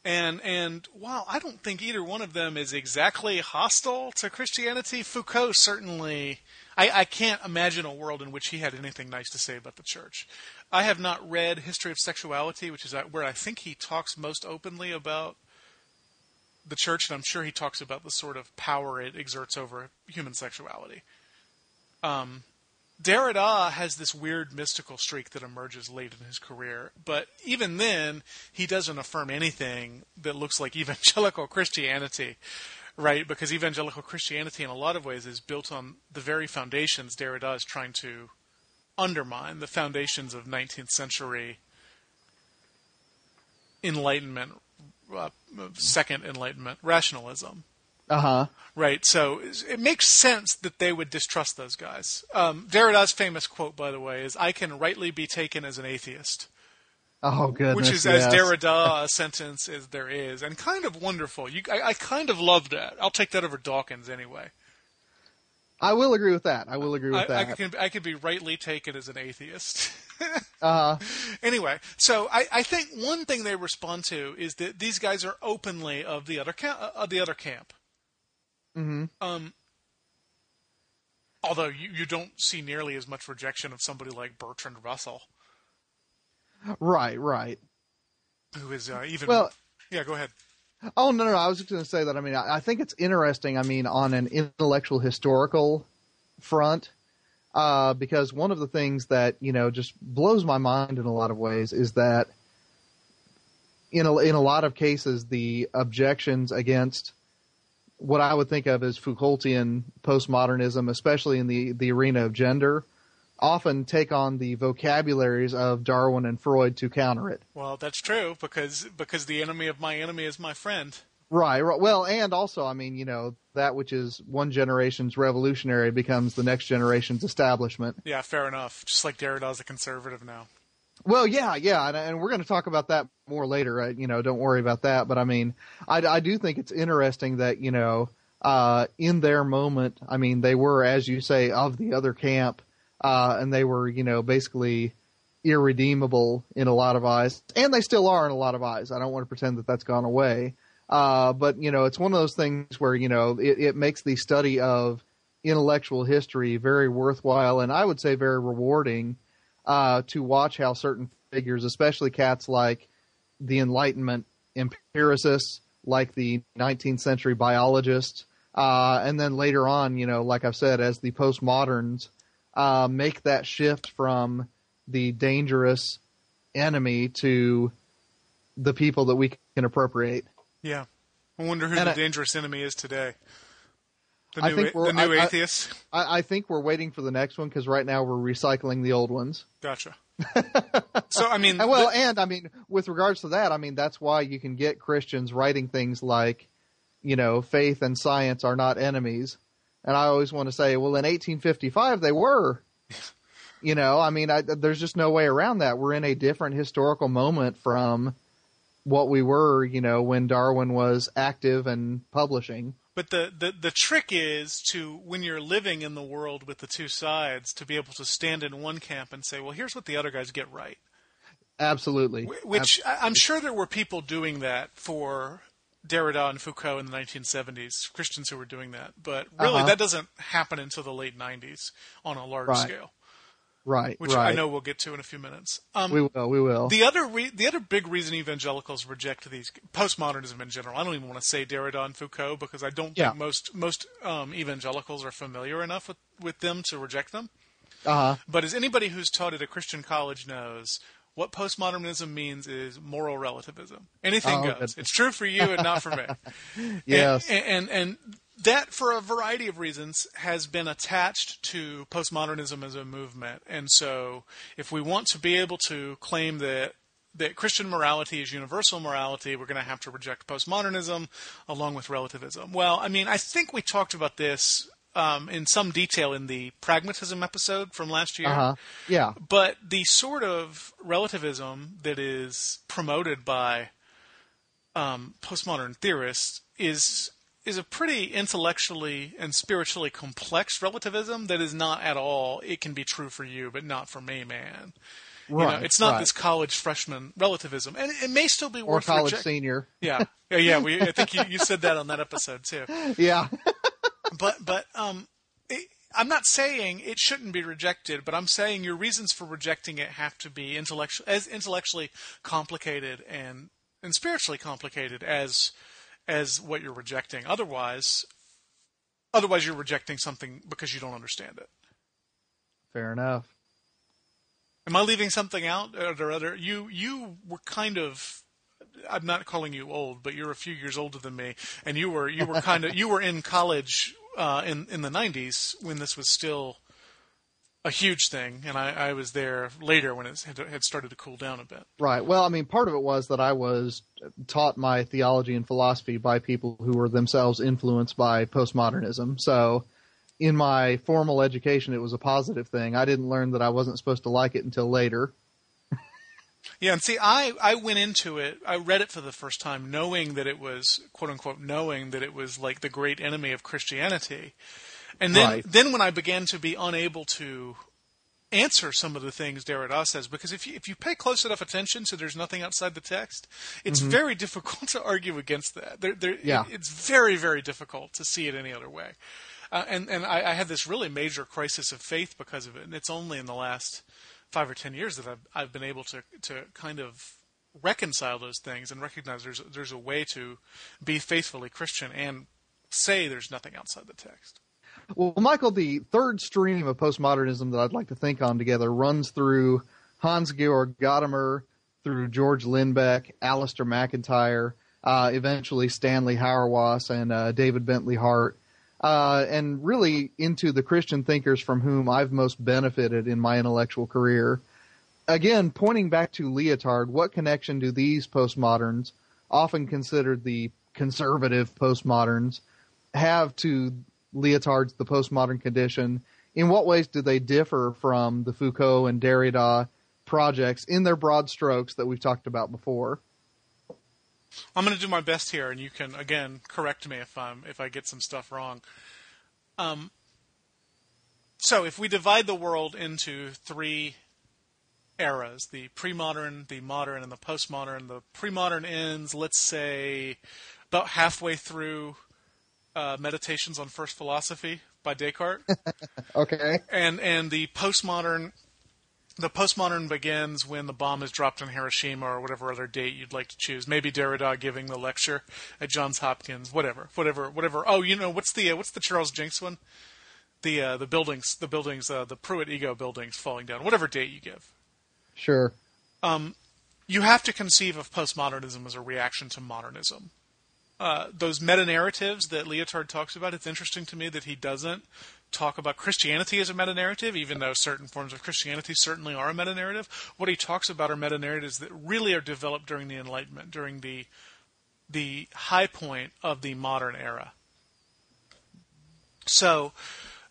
And and while I don't think either one of them is exactly hostile to Christianity, Foucault certainly I, I can't imagine a world in which he had anything nice to say about the church. I have not read History of Sexuality, which is where I think he talks most openly about the church, and I'm sure he talks about the sort of power it exerts over human sexuality. Um, Derrida has this weird mystical streak that emerges late in his career, but even then, he doesn't affirm anything that looks like evangelical Christianity, right? Because evangelical Christianity, in a lot of ways, is built on the very foundations Derrida is trying to undermine the foundations of 19th century Enlightenment, uh, Second Enlightenment rationalism. Uh huh. Right. So it makes sense that they would distrust those guys. Um, Derrida's famous quote, by the way, is "I can rightly be taken as an atheist." Oh, goodness. Which is yes. as Derrida a sentence as there is, and kind of wonderful. You, I, I kind of love that. I'll take that over Dawkins anyway. I will agree with that. I will agree with I, that. I, can, I could be rightly taken as an atheist. uh, anyway, so I, I think one thing they respond to is that these guys are openly of the other camp. Of the other camp. hmm Um, although you, you don't see nearly as much rejection of somebody like Bertrand Russell, Right, right. who is uh, even. Well- yeah, go ahead. Oh no, no. I was just going to say that. I mean, I, I think it's interesting. I mean, on an intellectual historical front, uh, because one of the things that you know just blows my mind in a lot of ways is that in a, in a lot of cases the objections against what I would think of as Foucaultian postmodernism, especially in the the arena of gender, often take on the vocabularies of Darwin and Freud to counter it. Well, that's true because because the enemy of my enemy is my friend. Right, right. Well, and also, I mean, you know, that which is one generation's revolutionary becomes the next generation's establishment. Yeah, fair enough. Just like Derrida's a conservative now. Well, yeah, yeah, and, and we're going to talk about that more later. Right? You know, don't worry about that. But I mean, I, I do think it's interesting that you know, uh, in their moment, I mean, they were, as you say, of the other camp, uh, and they were, you know, basically irredeemable in a lot of eyes, and they still are in a lot of eyes. I don't want to pretend that that's gone away. Uh, but you know, it's one of those things where you know it, it makes the study of intellectual history very worthwhile, and I would say very rewarding uh, to watch how certain figures, especially cats like the Enlightenment empiricists, like the 19th century biologists, uh, and then later on, you know, like I've said, as the postmoderns, uh, make that shift from the dangerous enemy to the people that we can appropriate. Yeah. I wonder who And the I- dangerous enemy is today. The I new, think we're- the new I- I- atheist. I, I think we're waiting for the next one because right now we're recycling the old ones. Gotcha. so I mean, well, the- and I mean, with regards to that, I mean, that's why you can get Christians writing things like, you know, faith and science are not enemies. And I always want to say, well, in 1855 they were. You know, I mean, I, there's just no way around that. We're in a different historical moment from what we were, you know, when Darwin was active and publishing. But the, the, the trick is to, when you're living in the world with the two sides, to be able to stand in one camp and say, well, here's what the other guys get right. Absolutely. Which I- I'm sure there were people doing that for Derrida and Foucault in the 1970s, Christians who were doing that. But really, Uh-huh. that doesn't happen until the late 90s on a large Right. scale, right. which right. I know we'll get to in a few minutes. Um, we will. We will. The other re- the other big reason evangelicals reject these postmodernism in general. I don't even want to say Derrida and Foucault because I don't Yeah. think most most um, evangelicals are familiar enough with, with them to reject them. uh-huh. But as anybody who's taught at a Christian college knows, what postmodernism means is moral relativism. Anything Oh, goes. It's true for you and not for me. Yes. And, and and that, for a variety of reasons, has been attached to postmodernism as a movement. And so, if we want to be able to claim that that Christian morality is universal morality, we're going to have to reject postmodernism along with relativism. Well, I mean, I think we talked about this um, in some detail in the pragmatism episode from last year. Uh huh. Yeah. But the sort of relativism that is promoted by um, postmodern theorists is is a pretty intellectually and spiritually complex relativism that is not at all. It can be true for you, but not for me, man. Right. you know, it's not right. this college freshman relativism, and it may still be or worth college reject- senior. Yeah, yeah, yeah. We, I think you, you said that on that episode too. Yeah. But but um, it, I'm not saying it shouldn't be rejected, but I'm saying your reasons for rejecting it have to be intellectual as intellectually complicated and and spiritually complicated as as what you're rejecting. Otherwise, otherwise you're rejecting something because you don't understand it. Fair enough. Am I leaving something out? There other you you were kind of I'm not calling you old, but you're a few years older than me, and you were you were kind of you were in college uh, in in the '90s when this was still a huge thing, and I, I was there later when it had, had started to cool down a bit. Right. Well, I mean, part of it was that I was taught my theology and philosophy by people who were themselves influenced by postmodernism. So, in my formal education, it was a positive thing. I didn't learn that I wasn't supposed to like it until later. Yeah, and see, I, I went into it, I read it for the first time knowing that it was, quote unquote, knowing that it was like the great enemy of Christianity. And then, Right. then when I began to be unable to answer some of the things Derrida says, because if you, if you pay close enough attention to there's nothing outside the text, it's very difficult to argue against that. There, there, Yeah. It's very, very difficult to see it any other way. Uh, and and I, I had this really major crisis of faith because of it, and it's only in the last five or ten years that I've I've been able to to kind of reconcile those things and recognize there's there's a way to be faithfully Christian and say there's nothing outside the text. Well, Michial, the third stream of postmodernism that I'd like to think on together runs through Hans Georg Gadamer, through George Lindbeck, Alasdair MacIntyre, uh, eventually Stanley Hauerwas and uh, David Bentley Hart, uh, and really into the Christian thinkers from whom I've most benefited in my intellectual career. Again, pointing back to Lyotard, what connection do these postmoderns, often considered the conservative postmoderns, have to Lyotard's The Postmodern Condition? In what ways do they differ from the Foucault and Derrida projects in their broad strokes that we've talked about before? I'm going to do my best here, and you can again correct me if I'm if I get some stuff wrong. Um, so if we divide the world into three eras, the pre-modern, the modern, and the postmodern, the pre-modern ends, let's say, about halfway through uh, Meditations on First Philosophy by Descartes Okay. and and the postmodern the postmodern begins when the bomb is dropped in Hiroshima or whatever other date you'd like to choose. Maybe Derrida giving the lecture at Johns Hopkins, whatever, whatever, whatever. Oh, you know what's the uh, what's the Charles Jencks one? The uh, the buildings, the buildings, uh, the Pruitt-Igoe buildings falling down. Whatever date you give, Sure. you have to conceive of postmodernism as a reaction to modernism. Uh, those meta narratives that Lyotard talks about, it's interesting to me that he doesn't talk about Christianity as a meta narrative, even though certain forms of Christianity certainly are a meta narrative. What he talks about are meta narratives that really are developed during the Enlightenment, during the the high point of the modern era. So,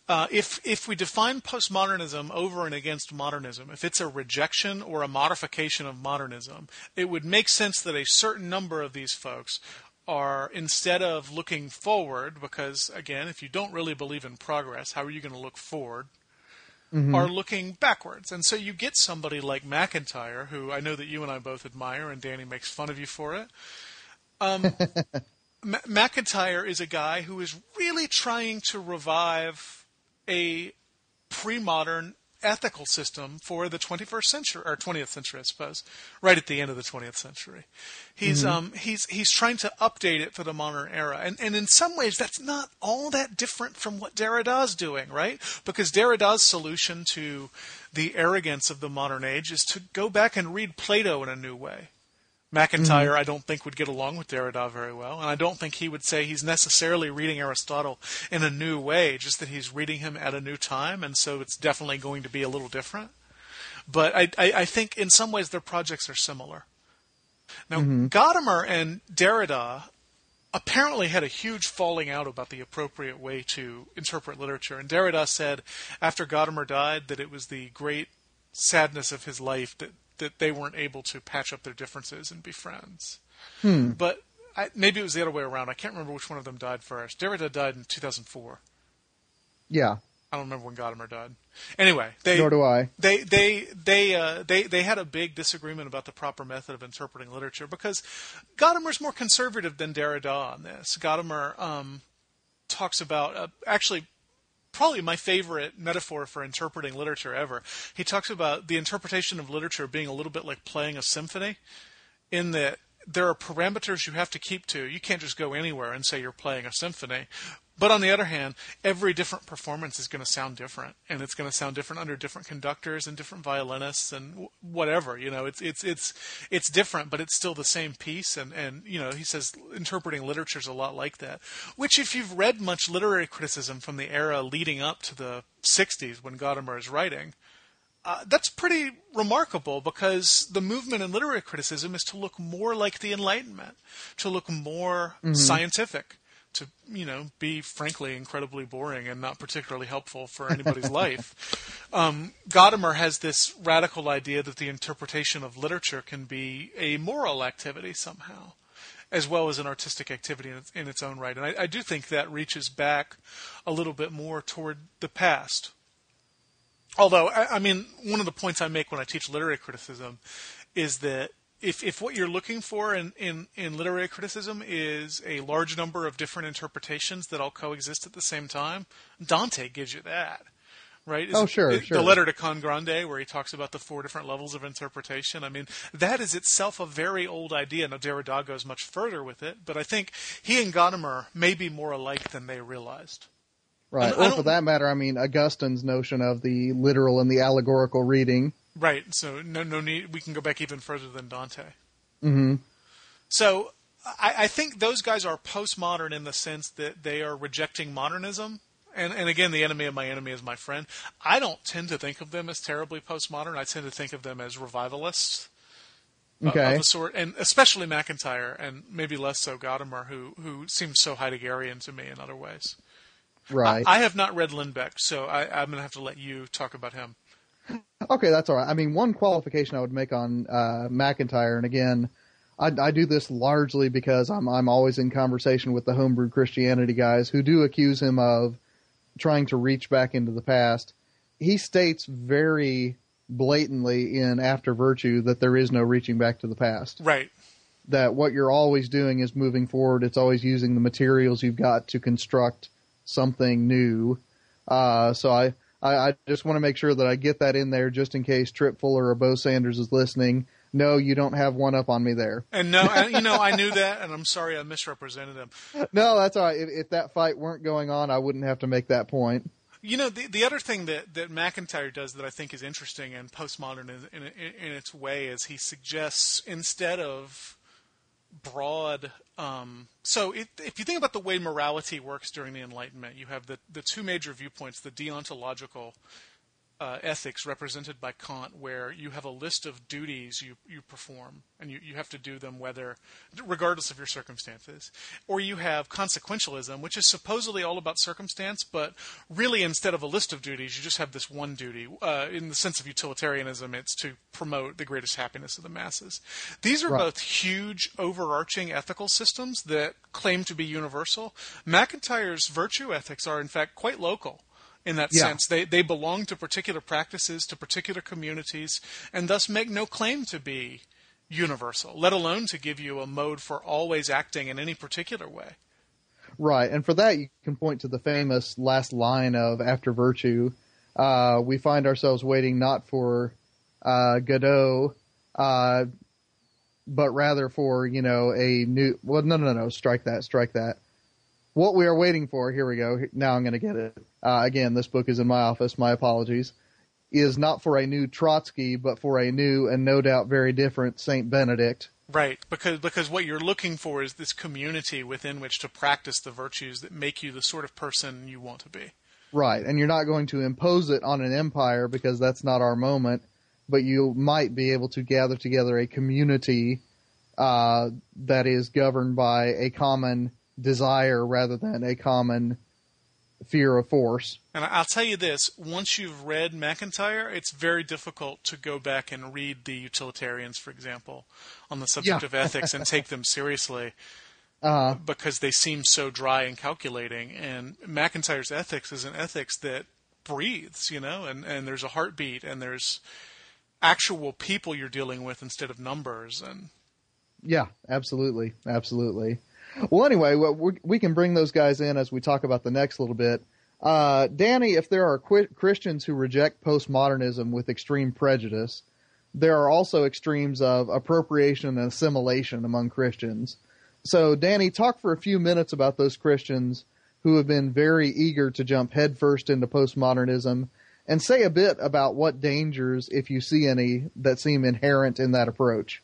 uh, if if we define postmodernism over and against modernism, if it's a rejection or a modification of modernism, it would make sense that a certain number of these folks are instead of looking forward, because again, if you don't really believe in progress, how are you going to look forward? Are looking backwards, and so you get somebody like MacIntyre, who I know that you and I both admire, and Danny makes fun of you for it. Um, Ma- MacIntyre is a guy who is really trying to revive a pre-modern ethical system for the 21st century or 20th century, I suppose, right at the end of the 20th century. He's um he's he's trying to update it for the modern era, and and in some ways that's not all that different from what Derrida's doing, right? Because Derrida's solution to the arrogance of the modern age is to go back and read Plato in a new way. Mm-hmm. MacIntyre, I don't think, would get along with Derrida very well, and I don't think he would say he's necessarily reading Aristotle in a new way, just that he's reading him at a new time, and so it's definitely going to be a little different. But I, I, I think in some ways their projects are similar. Now, mm-hmm. Gadamer and Derrida apparently had a huge falling out about the appropriate way to interpret literature. And Derrida said after Gadamer died that it was the great sadness of his life that, that they weren't able to patch up their differences and be friends. Hmm. But I, maybe it was the other way around. I can't remember which one of them died first. Derrida died in 2004. Yeah. I don't remember when Gadamer died. Anyway, they Nor do I. they they they uh, they they had a big disagreement about the proper method of interpreting literature because Gadamer's more conservative than Derrida on this. Gadamer um, talks about uh, actually probably my favorite metaphor for interpreting literature ever. He talks about the interpretation of literature being a little bit like playing a symphony, in that there are parameters you have to keep to. You can't just go anywhere and say you're playing a symphony. But on the other hand, every different performance is going to sound different, and it's going to sound different under different conductors and different violinists and w- whatever. You know, it's it's it's it's different, but it's still the same piece. And and you know, he says interpreting literature is a lot like that. Which, if you've read much literary criticism from the era leading up to the '60s when Gadamer is writing, uh, that's pretty remarkable because the movement in literary criticism is to look more like the Enlightenment, to look more scientific, to you know be frankly incredibly boring and not particularly helpful for anybody's life. Um, Gadamer has this radical idea that the interpretation of literature can be a moral activity somehow. As well as an artistic activity in its, in its own right. And I, I do think that reaches back a little bit more toward the past. Although, I, I mean, one of the points I make when I teach literary criticism is that if, if what you're looking for in, in, in literary criticism is a large number of different interpretations that all coexist at the same time, Dante gives you that. Right? Oh, sure, the, sure. The letter to Can Grande, where he talks about the four different levels of interpretation. I mean, that is itself a very old idea. Now, Derrida goes much further with it, but I think he and Gadamer may be more alike than they realized. Right. I Or for that matter, I mean, Augustine's notion of the literal and the allegorical reading. Right. So no, no need. We can go back even further than Dante. hmm So I, I think those guys are postmodern in the sense that they are rejecting modernism. And, and again, the enemy of my enemy is my friend. I don't tend to think of them as terribly postmodern. I tend to think of them as revivalists Okay. of a sort, and especially MacIntyre, and maybe less so Gadamer, who who seems so Heideggerian to me in other ways. Right. I, I have not read Lindbeck, so I, I'm going to have to let you talk about him. Okay, that's all right. I mean, one qualification I would make on uh, MacIntyre, and again, I, I do this largely because I'm I'm always in conversation with the homebrew Christianity guys who do accuse him of trying to reach back into the past. He states very blatantly in After Virtue that there is no reaching back to the past. Right. That what you're always doing is moving forward. It's always using the materials you've got to construct something new. Uh, so I, I, I just want to make sure that I get that in there just in case Tripp Fuller or Bo Sanders is listening. No, you don't have one up on me there. And no, and, you know, I knew that, and I'm sorry I misrepresented him. No, that's all right. If, if that fight weren't going on, I wouldn't have to make that point. You know, the the other thing that, that MacIntyre does that I think is interesting and postmodern in, in, in its way is he suggests instead of broad. Um, so it, if you think about the way morality works during the Enlightenment, you have the, the two major viewpoints: the deontological uh, ethics represented by Kant, where you have a list of duties you, you perform, and you, you have to do them whether, regardless of your circumstances. Or you have consequentialism, which is supposedly all about circumstance, but really instead of a list of duties, you just have this one duty. Uh, in the sense of utilitarianism, it's to promote the greatest happiness of the masses. These are Right. both huge, overarching ethical systems that claim to be universal. MacIntyre's virtue ethics are, in fact, quite local in that Yeah. sense. They they belong to particular practices, to particular communities, and thus make no claim to be universal, let alone to give you a mode for always acting in any particular way. Right, and for that you can point to the famous last line of After Virtue. Uh, we find ourselves waiting not for uh, Godot, uh, but rather for you know a new. Well, no, no, no, strike that, strike that. What we are waiting for. Here we go. Now I'm going to get it. Uh, again, this book is in my office. My apologies. Is not for a new Trotsky, but for a new and no doubt very different Saint Benedict. Right, because because what you're looking for is this community within which to practice the virtues that make you the sort of person you want to be. Right, and you're not going to impose it on an empire because that's not our moment, but you might be able to gather together a community uh, that is governed by a common desire rather than a common fear of force. And I'll tell you this: once you've read MacIntyre, it's very difficult to go back and read the utilitarians, for example, on the subject Yeah. of ethics and take them seriously Uh, because they seem so dry and calculating. And MacIntyre's ethics is an ethics that breathes, you know, and, and there's a heartbeat and there's actual people you're dealing with instead of numbers. And Yeah, absolutely, absolutely. Well, anyway, well, we can bring those guys in as we talk about the next little bit. Uh, Danny, if there are qui- Christians who reject postmodernism with extreme prejudice, there are also extremes of appropriation and assimilation among Christians. So, Danny, talk for a few minutes about those Christians who have been very eager to jump headfirst into postmodernism and say a bit about what dangers, if you see any, that seem inherent in that approach.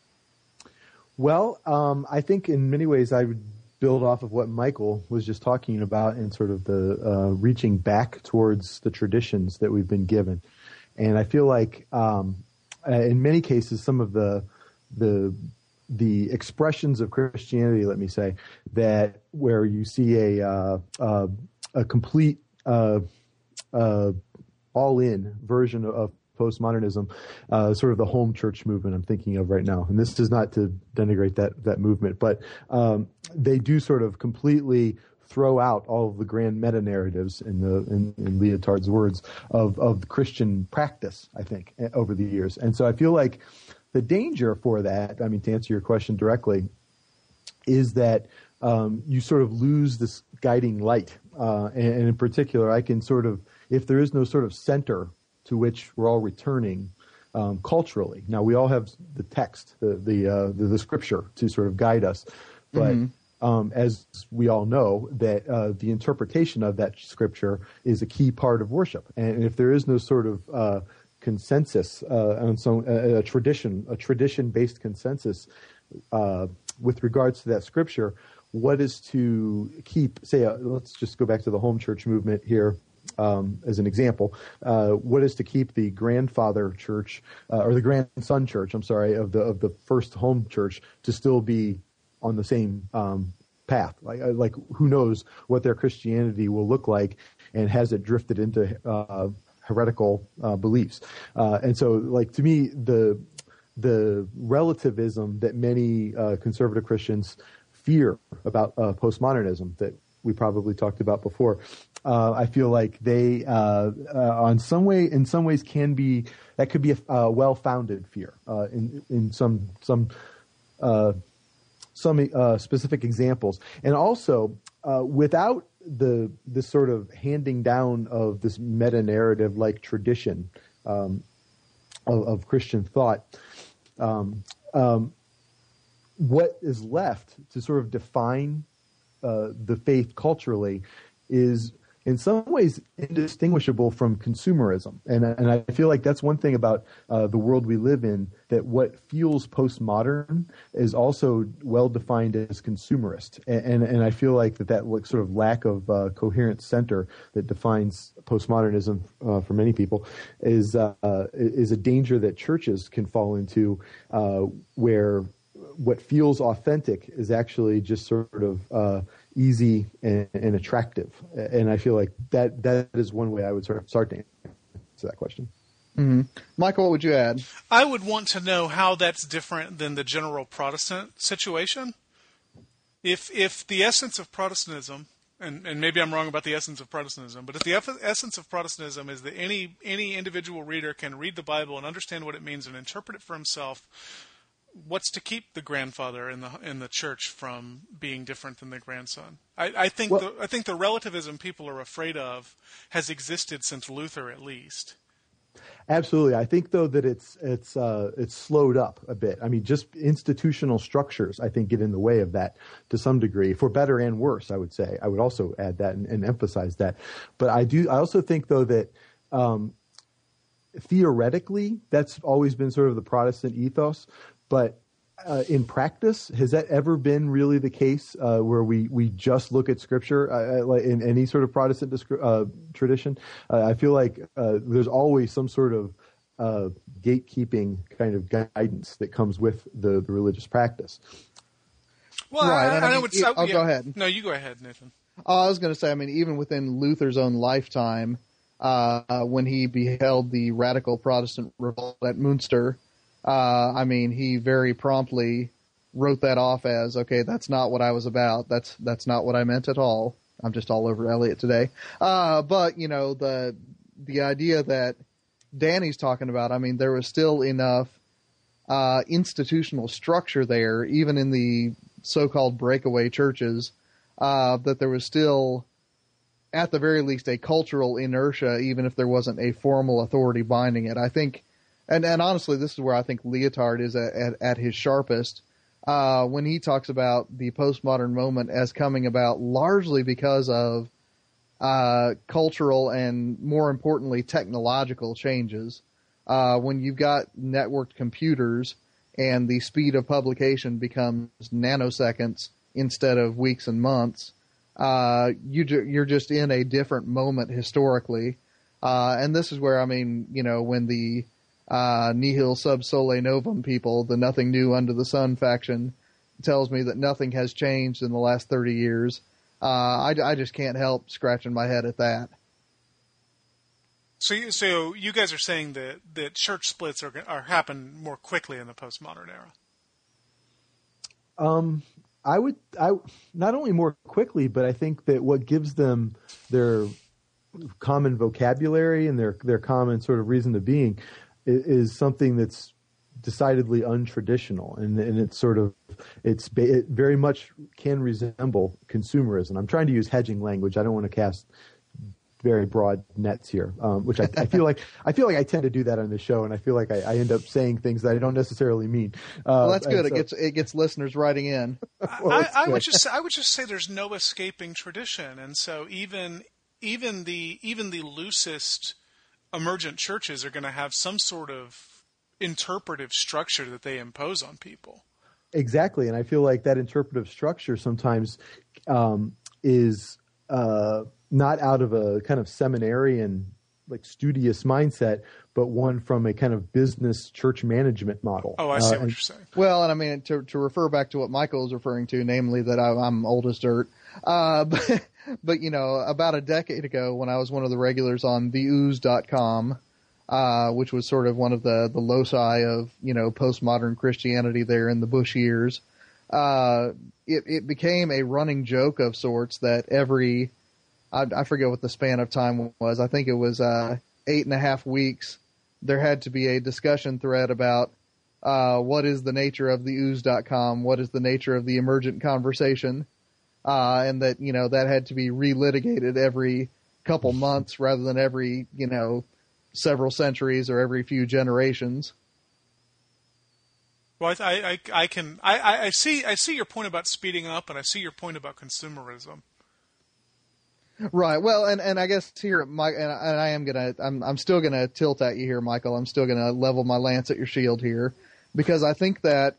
Well, um, I think in many ways I would build off of what Michial was just talking about and sort of the uh, reaching back towards the traditions that we've been given. And I feel like um, uh, in many cases, some of the the the expressions of Christianity, let me say, that where you see a uh, uh, a complete uh, uh, all-in version of postmodernism, uh, sort of the home church movement I'm thinking of right now. And this is not to denigrate that that movement, but um, they do sort of completely throw out all of the grand meta narratives in the in, in Lyotard's words of of Christian practice. I think eh, over the years, and so I feel like the danger for that. I mean, to answer your question directly, is that um, you sort of lose this guiding light. Uh, and, and in particular, I can sort of, if there is no sort of center to which we're all returning um, culturally. Now, we all have the text, the the, uh, the the scripture to sort of guide us, but um, as we all know, that uh, the interpretation of that scripture is a key part of worship. And if there is no sort of uh, consensus uh, on some a, a tradition, a tradition-based consensus uh, with regards to that scripture, what is to keep? Say, uh, let's just go back to the home church movement here. Um, as an example, uh, what is to keep the grandfather church uh, or the grandson church? I'm sorry, of the of the first home church to still be on the same um, path. Like, uh, like who knows what their Christianity will look like, and has it drifted into uh, heretical uh, beliefs? Uh, and so, like to me, the the relativism that many conservative Christians fear about postmodernism that we probably talked about before. Uh, I feel like they, uh, uh, on some way, in some ways, can be that could be a, a well-founded fear uh, in in some some uh, some specific examples, and also without the this sort of handing down of this meta narrative like tradition um, of, of Christian thought. Um, um, what is left to sort of define uh, the faith culturally is in some ways indistinguishable from consumerism. And, and I feel like that's one thing about uh, the world we live in that what feels postmodern is also well defined as consumerist. And, and, and I feel like that that sort of lack of uh, coherent center that defines postmodernism uh, for many people is, uh, is a danger that churches can fall into uh, where what feels authentic is actually just sort of uh, easy and, and, attractive. And I feel like that that is one way I would sort of start to answer that question. Mm-hmm. Michial, what would you add? I would want to know how that's different than the general Protestant situation. If if the essence of Protestantism, and, and maybe I'm wrong about the essence of Protestantism, but if the eff- essence of Protestantism is that any any individual reader can read the Bible and understand what it means and interpret it for himself, what's to keep the grandfather in the in the church from being different than the grandson? I, I think Well- the, I think the relativism people are afraid of has existed since Luther at least. Absolutely, I think though that it's it's uh, it's slowed up a bit. I mean, just institutional structures I think get in the way of that to some degree, for better and worse. I would say. I would also add that and, and emphasize that. But I do. I also think though that. Um, theoretically, that's always been sort of the Protestant ethos, but uh, in practice, has that ever been really the case uh, where we, we just look at Scripture uh, in any sort of Protestant discri- uh, tradition? Uh, I feel like uh, there's always some sort of uh, gatekeeping kind of guidance that comes with the, the religious practice. Well, Right, I, and I I mean, it's. yeah, I- oh, yeah. go ahead. No, you go ahead, Nathan. Oh, I was going to say, I mean, even within Luther's own lifetime, uh, when he beheld the radical Protestant revolt at Munster, uh, I mean, he very promptly wrote that off as, okay, that's not what I was about. That's that's not what I meant at all. I'm just all over Eliot today. Uh, but you know, the the idea that Danny's talking about, I mean, there was still enough uh, institutional structure there, even in the so-called breakaway churches, uh, that there was still, at the very least, a cultural inertia, even if there wasn't a formal authority binding it. I think, and, and honestly, this is where I think Lyotard is at, at, at his sharpest. Uh, when he talks about the postmodern moment as coming about largely because of uh, cultural and, more importantly, technological changes. Uh, when you've got networked computers and the speed of publication becomes nanoseconds instead of weeks and months, uh, you ju- you're just in a different moment historically. Uh, and this is where I mean, you know, when the uh, nihil sub sole novum people, the nothing new under the sun faction, tells me that nothing has changed in the last 30 years. Uh, I, I just can't help scratching my head at that. So, you- so you guys are saying that that church splits are are happen more quickly in the postmodern era. Um, I would, I not only more quickly, but I think that what gives them their common vocabulary and their their common sort of reason to being is, is something that's decidedly untraditional, and and it's sort of it's it very much can resemble consumerism. I'm trying to use hedging language. I don't want to cast very broad nets here, um, which I, I feel like I feel like I tend to do that on the show, and I feel like I, I end up saying things that I don't necessarily mean. Uh, Well, that's good. so- it gets it gets listeners writing in. well, I, I would just say, I would just say there's no escaping tradition, and so even even the even the loosest emergent churches are going to have some sort of interpretive structure that they impose on people. Exactly, and I feel like that interpretive structure sometimes um, is uh, not out of a kind of seminarian, like studious mindset, but one from a kind of business church management model. Oh, I see Uh, what and- you're saying. Well, and I mean to to refer back to what Michial is referring to, namely that I, I'm old as dirt. Uh, but, but you know, about a decade ago, when I was one of the regulars on theooze.com, uh, which was sort of one of the the loci of you know postmodern Christianity there in the Bush years, uh, it it became a running joke of sorts that every I, I forget what the span of time was. I think it was uh, eight and a half weeks. There had to be a discussion thread about uh, what is the nature of the ooze.com, what is the nature of the emergent conversation, uh, and that, you know, that had to be relitigated every couple months rather than every, you know, several centuries or every few generations. Well, I, I, I can I, I- see I see your point about speeding up, and I see your point about consumerism. Right. Well, and, and I guess here, Mike, and, I- and I am gonna, I'm, I'm still gonna tilt at you here, Michial. I'm still gonna level my lance at your shield here, because I think that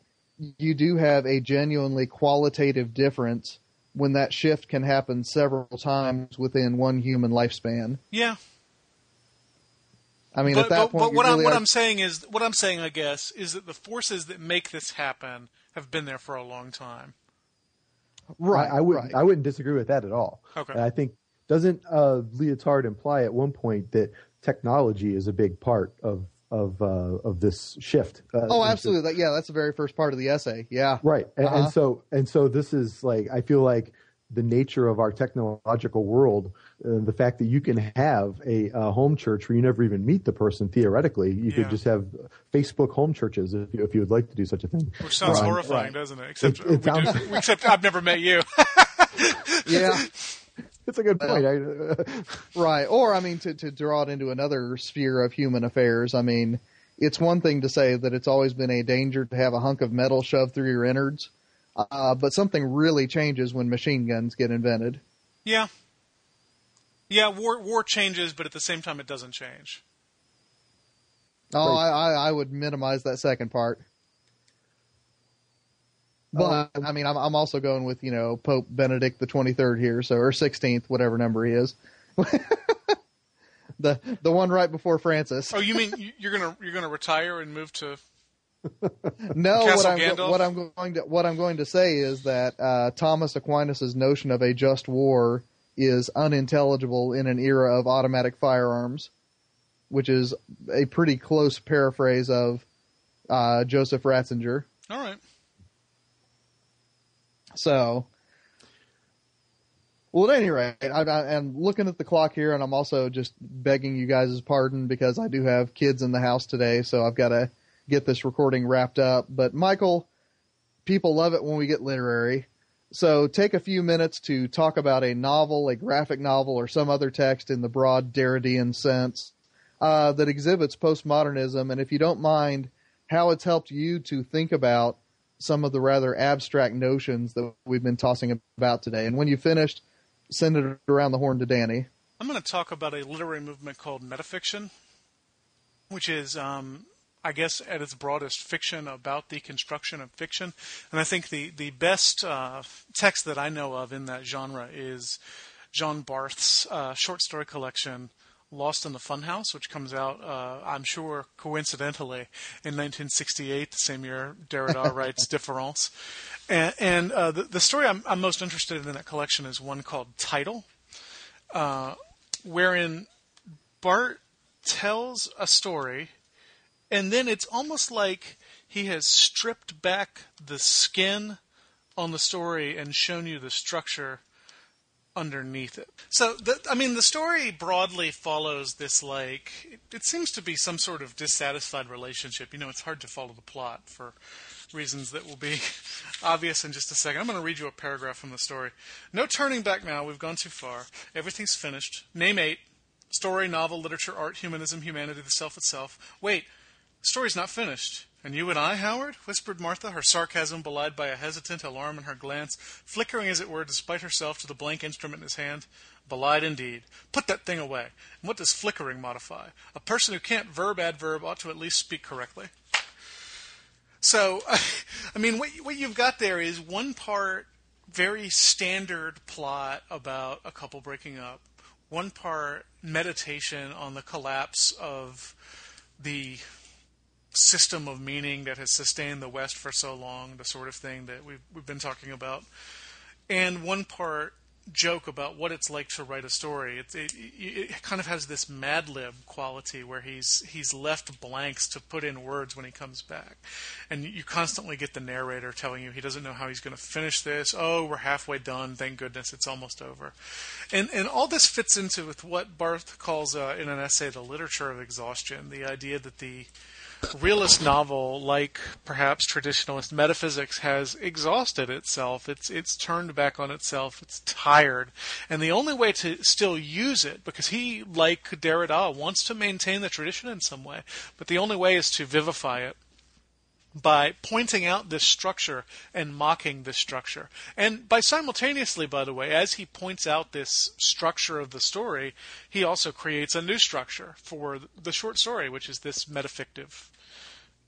you do have a genuinely qualitative difference when that shift can happen several times within one human lifespan. Yeah, I mean, but, at that but, point, but you what, I'm, what are- I'm saying is what I'm saying, I guess, is that the forces that make this happen have been there for a long time. right. I, I wouldn't. right. I wouldn't disagree with that at all. Okay. And I think doesn't uh, Lyotard imply at one point that technology is a big part of of uh, of this shift? Uh, Oh, into- absolutely. That, yeah, that's the very first part of the essay. Yeah. Right, and, Uh-huh. and so and so this is like I feel like the nature of our technological world, uh, the fact that you can have a, uh home church where you never even meet the person theoretically, you Yeah. could just have Facebook home churches if you, if you would like to do such a thing. Which sounds Right, horrifying, right. doesn't it? Except It- it we do- except I've never met you. Yeah. It's a good point. I, Right. Or, I mean, to, to draw it into another sphere of human affairs, I mean, it's one thing to say that it's always been a danger to have a hunk of metal shoved through your innards, uh, but something really changes when machine guns get invented. yeah, yeah. War war changes, but at the same time, it doesn't change. Oh, I, I, I would minimize that second part. But I mean, I'm, I'm also going with you know Pope Benedict the 23rd here, so or 16th, whatever number he is. the the one right before Francis. Oh, you mean you- you're gonna you're gonna retire and move to No, what I'm what I'm going to what I'm going to say is that uh, Thomas Aquinas's notion of a just war is unintelligible in an era of automatic firearms, which is a pretty close paraphrase of uh, Joseph Ratzinger. All right. So, well, at any rate, I, I'm looking at the clock here, and I'm also just begging you guys' pardon because I do have kids in the house today, so I've got to get this recording wrapped up. But Michial, people love it when we get literary. So take a few minutes to talk about a novel, a graphic novel, or some other text in the broad Derridean sense uh, that exhibits postmodernism, and if you don't mind, how it's helped you to think about some of the rather abstract notions that we've been tossing about today. And when you finished, send it around the horn to Danny. I'm going to talk about a literary movement called metafiction, which is, um, I guess, at its broadest, fiction about the construction of fiction. And I think the the best uh, text that I know of in that genre is John Barth's uh, short story collection. Lost in the Funhouse, which comes out, uh, I'm sure, coincidentally, in 1968, the same year Derrida writes Différance. And, and uh, the, the story I'm, I'm most interested in in that collection is one called Title, uh, wherein Barth tells a story, and then it's almost like he has stripped back the skin on the story and shown you the structure underneath it. So, the, I mean, the story broadly follows this like it, it seems to be some sort of dissatisfied relationship. You know, it's hard to follow the plot for reasons that will be obvious in just a second. I'm going to read you a paragraph from the story. No turning back now. We've gone too far. Everything's finished. Name eight. Story, novel, literature, art, humanism, humanity, the self itself. Wait, story's not finished. And you and I, Howard? whispered Martha, her sarcasm belied by a hesitant alarm in her glance, flickering as it were despite herself to the blank instrument in his hand. Belied indeed. Put that thing away. And what does flickering modify? A person who can't verb adverb ought to at least speak correctly. So, I mean, what, what you've got there is one part very standard plot about a couple breaking up, one part meditation on the collapse of the system of meaning that has sustained the West for so long, the sort of thing that we've, we've been talking about, and one part joke about what it's like to write a story. It, it, it kind of has this Mad Lib quality where he's he's left blanks to put in words when he comes back, and you constantly get the narrator telling you he doesn't know how he's going to finish this. Oh, we're halfway done. Thank goodness it's almost over, and and all this fits into with what Barth calls uh, in an essay the literature of exhaustion. The idea that the realist novel, like perhaps traditionalist metaphysics, has exhausted itself. It's it's turned back on itself. It's tired, and the only way to still use it, because he, like Derrida, wants to maintain the tradition in some way, but the only way is to vivify it by pointing out this structure and mocking this structure. And by simultaneously, by the way, as he points out this structure of the story, he also creates a new structure for the short story, which is this metafictive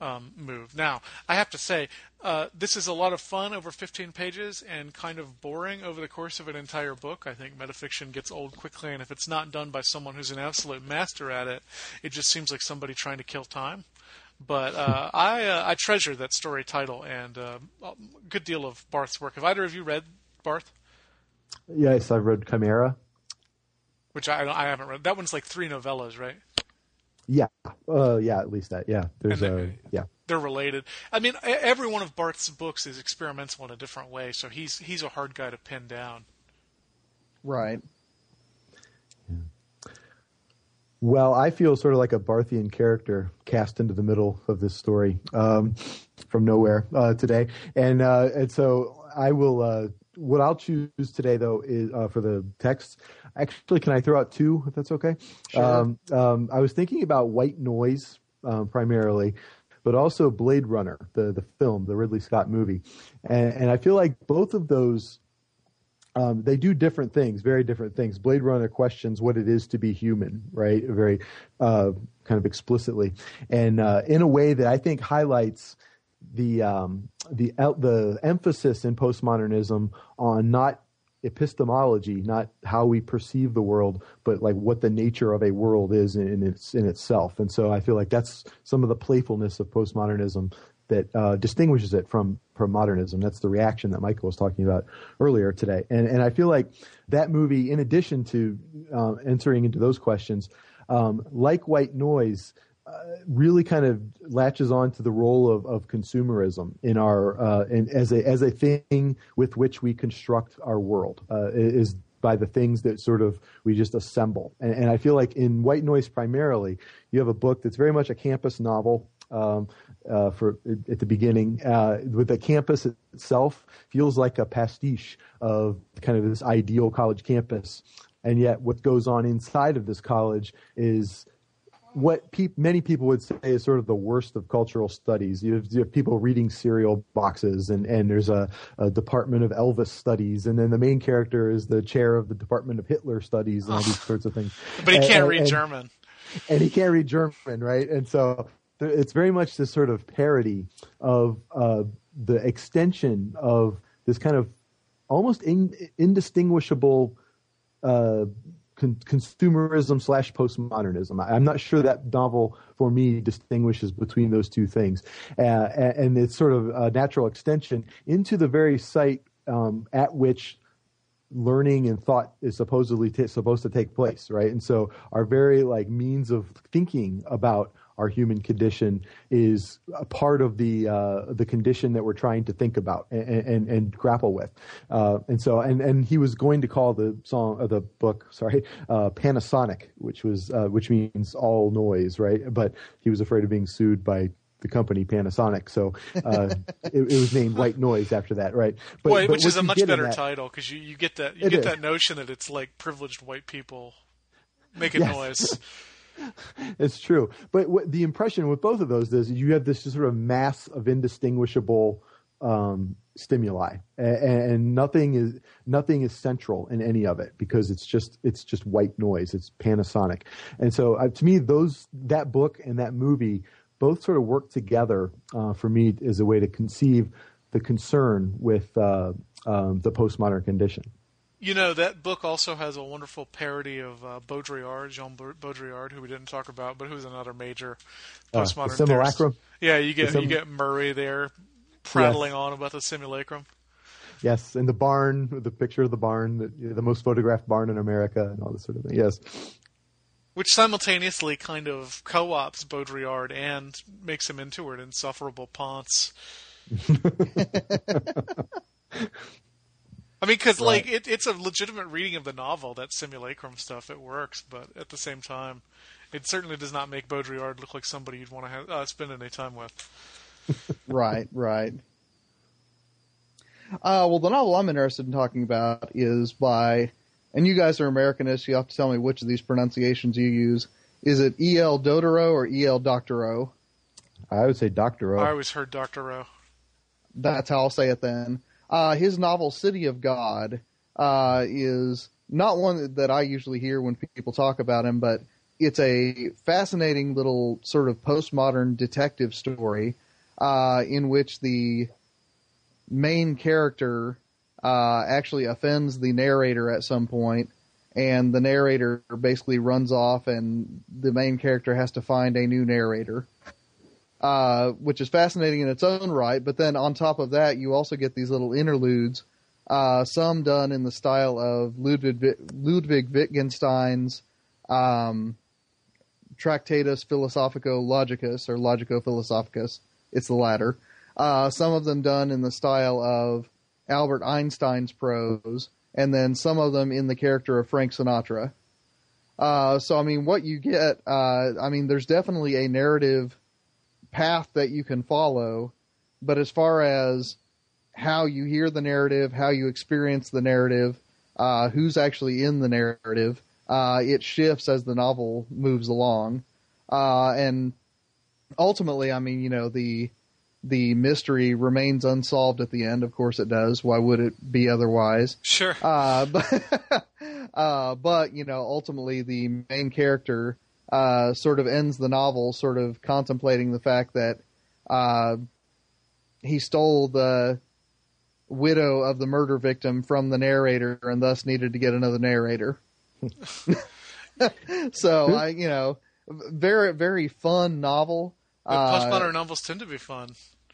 um, move. Now, I have to say, uh, this is a lot of fun over 15 pages and kind of boring over the course of an entire book. I think metafiction gets old quickly, and if it's not done by someone who's an absolute master at it, it just seems like somebody trying to kill time. But uh, I uh, I treasure that story title and uh, a good deal of Barth's work. Have either of you read Barth? Yes, I've read Chimera. Which I I haven't read. That one's like three novellas, right? Yeah, uh, yeah, at least that. Yeah, there's And a yeah. They're related. I mean, every one of Barth's books is experimental in a different way, so he's he's a hard guy to pin down. Right. Well, I feel sort of like a Barthian character cast into the middle of this story um, from nowhere uh, today, and uh, and so I will. Uh, what I'll choose today, though, is uh, for the text. Actually, can I throw out two, if that's okay? Sure. Um, um, I was thinking about White Noise um, primarily, but also Blade Runner, the the film, the Ridley Scott movie, and, and I feel like both of those um, they do different things, very different things. Blade Runner questions what it is to be human, right? Very uh, kind of explicitly, and uh, in a way that I think highlights the um, the the emphasis in postmodernism on not epistemology, not how we perceive the world, but like what the nature of a world is in, its in itself. And so I feel like that's some of the playfulness of postmodernism that uh, distinguishes it from from modernism. That's the reaction that Michial was talking about earlier today, and and I feel like that movie, in addition to uh, entering into those questions, um, like White Noise. Really kind of latches on to the role of, of consumerism in our uh, in, as a as a thing with which we construct our world uh, is by the things that sort of we just assemble. And, and, I feel like in White Noise primarily, you have a book that's very much a campus novel. Um, uh, for at the beginning, uh, with the campus itself feels like a pastiche of kind of this ideal college campus, and yet what goes on inside of this college is what pe- many people would say is sort of the worst of cultural studies. You have, you have people reading cereal boxes, and, and there's a, a, department of Elvis studies, and then the main character is the chair of the department of Hitler studies, and all these sorts of things. But he can't and, read German. And he can't read German, right? And so it's very much this sort of parody of uh, the extension of this kind of almost in, indistinguishable. Uh, con- consumerism slash postmodernism. I'm not sure that novel for me distinguishes between those two things, uh, and it's sort of a natural extension into the very site um, at which learning and thought is supposedly t- supposed to take place, right? And so our very like means of thinking about our human condition is a part of the uh, the condition that we're trying to think about and, and, and grapple with. Uh, and so, and, and he was going to call the song, uh, the book, sorry, uh, Panasonic, which was uh, which means all noise, right? But he was afraid of being sued by the company Panasonic, so uh, it, it, was named White Noise after that, right? But, Boy, which is a much better that, title because you, you get that you get is. that notion that it's like privileged white people making yes. noise. it's true. But what, the impression with both of those is you have this sort of mass of indistinguishable um, stimuli, and, and, nothing is nothing is central in any of it because it's just it's just white noise. It's Panasonic, and so uh, to me, those that book and that movie both sort of work together uh, for me as a way to conceive the concern with uh, um, the postmodern condition. You know that book also has a wonderful parody of uh, Baudrillard, Jean Baudrillard, who we didn't talk about, but who's another major uh, postmodern. Uh, simulacrum. Yeah, you get sim- you get Murray there prattling yes. on about the simulacrum. Yes, and the barn, the picture of the barn, the, the most photographed barn in America, and all this sort of thing. Yes, which simultaneously kind of co-ops Baudrillard and makes him into an insufferable ponce. I mean, because right. like it, it's a legitimate reading of the novel. That simulacrum stuff it works, but at the same time, it certainly does not make Baudrillard look like somebody you'd want to have, uh, spend any time with. right, right. Uh, well, the novel I'm interested in talking about is by, and you guys are Americanists. You have to tell me which of these pronunciations you use. Is it E. L. Doctorow or E. L. Doctorow? I would say Doctorow. I always heard Doctorow. That's how I'll say it then. Uh, his novel City of God uh, is not one that I usually hear when people talk about him, but it's a fascinating little sort of postmodern detective story uh, in which the main character uh, actually offends the narrator at some point, and the narrator basically runs off, and the main character has to find a new narrator uh, which is fascinating in its own right. But then on top of that, you also get these little interludes, uh, some done in the style of Ludwig, Ludwig Wittgenstein's um, Tractatus Philosophico Logicus or Logico Philosophicus. It's the latter. Uh, some of them done in the style of Albert Einstein's prose, and then some of them in the character of Frank Sinatra. Uh, so, I mean, what you get, uh, I mean, there's definitely a narrative path that you can follow. But as far as how you hear the narrative, how you experience the narrative, uh, who's actually in the narrative, uh, it shifts as the novel moves along. Uh, and ultimately, I mean, you know, the the mystery remains unsolved at the end. Of course, it does. Why would it be otherwise? Sure. Uh, but, uh, but you know, ultimately, the main character uh, sort of ends the novel, sort of contemplating the fact that uh, he stole the widow of the murder victim from the narrator and thus needed to get another narrator. so I, you know, very very fun novel. But postmodern uh, novels tend to be fun.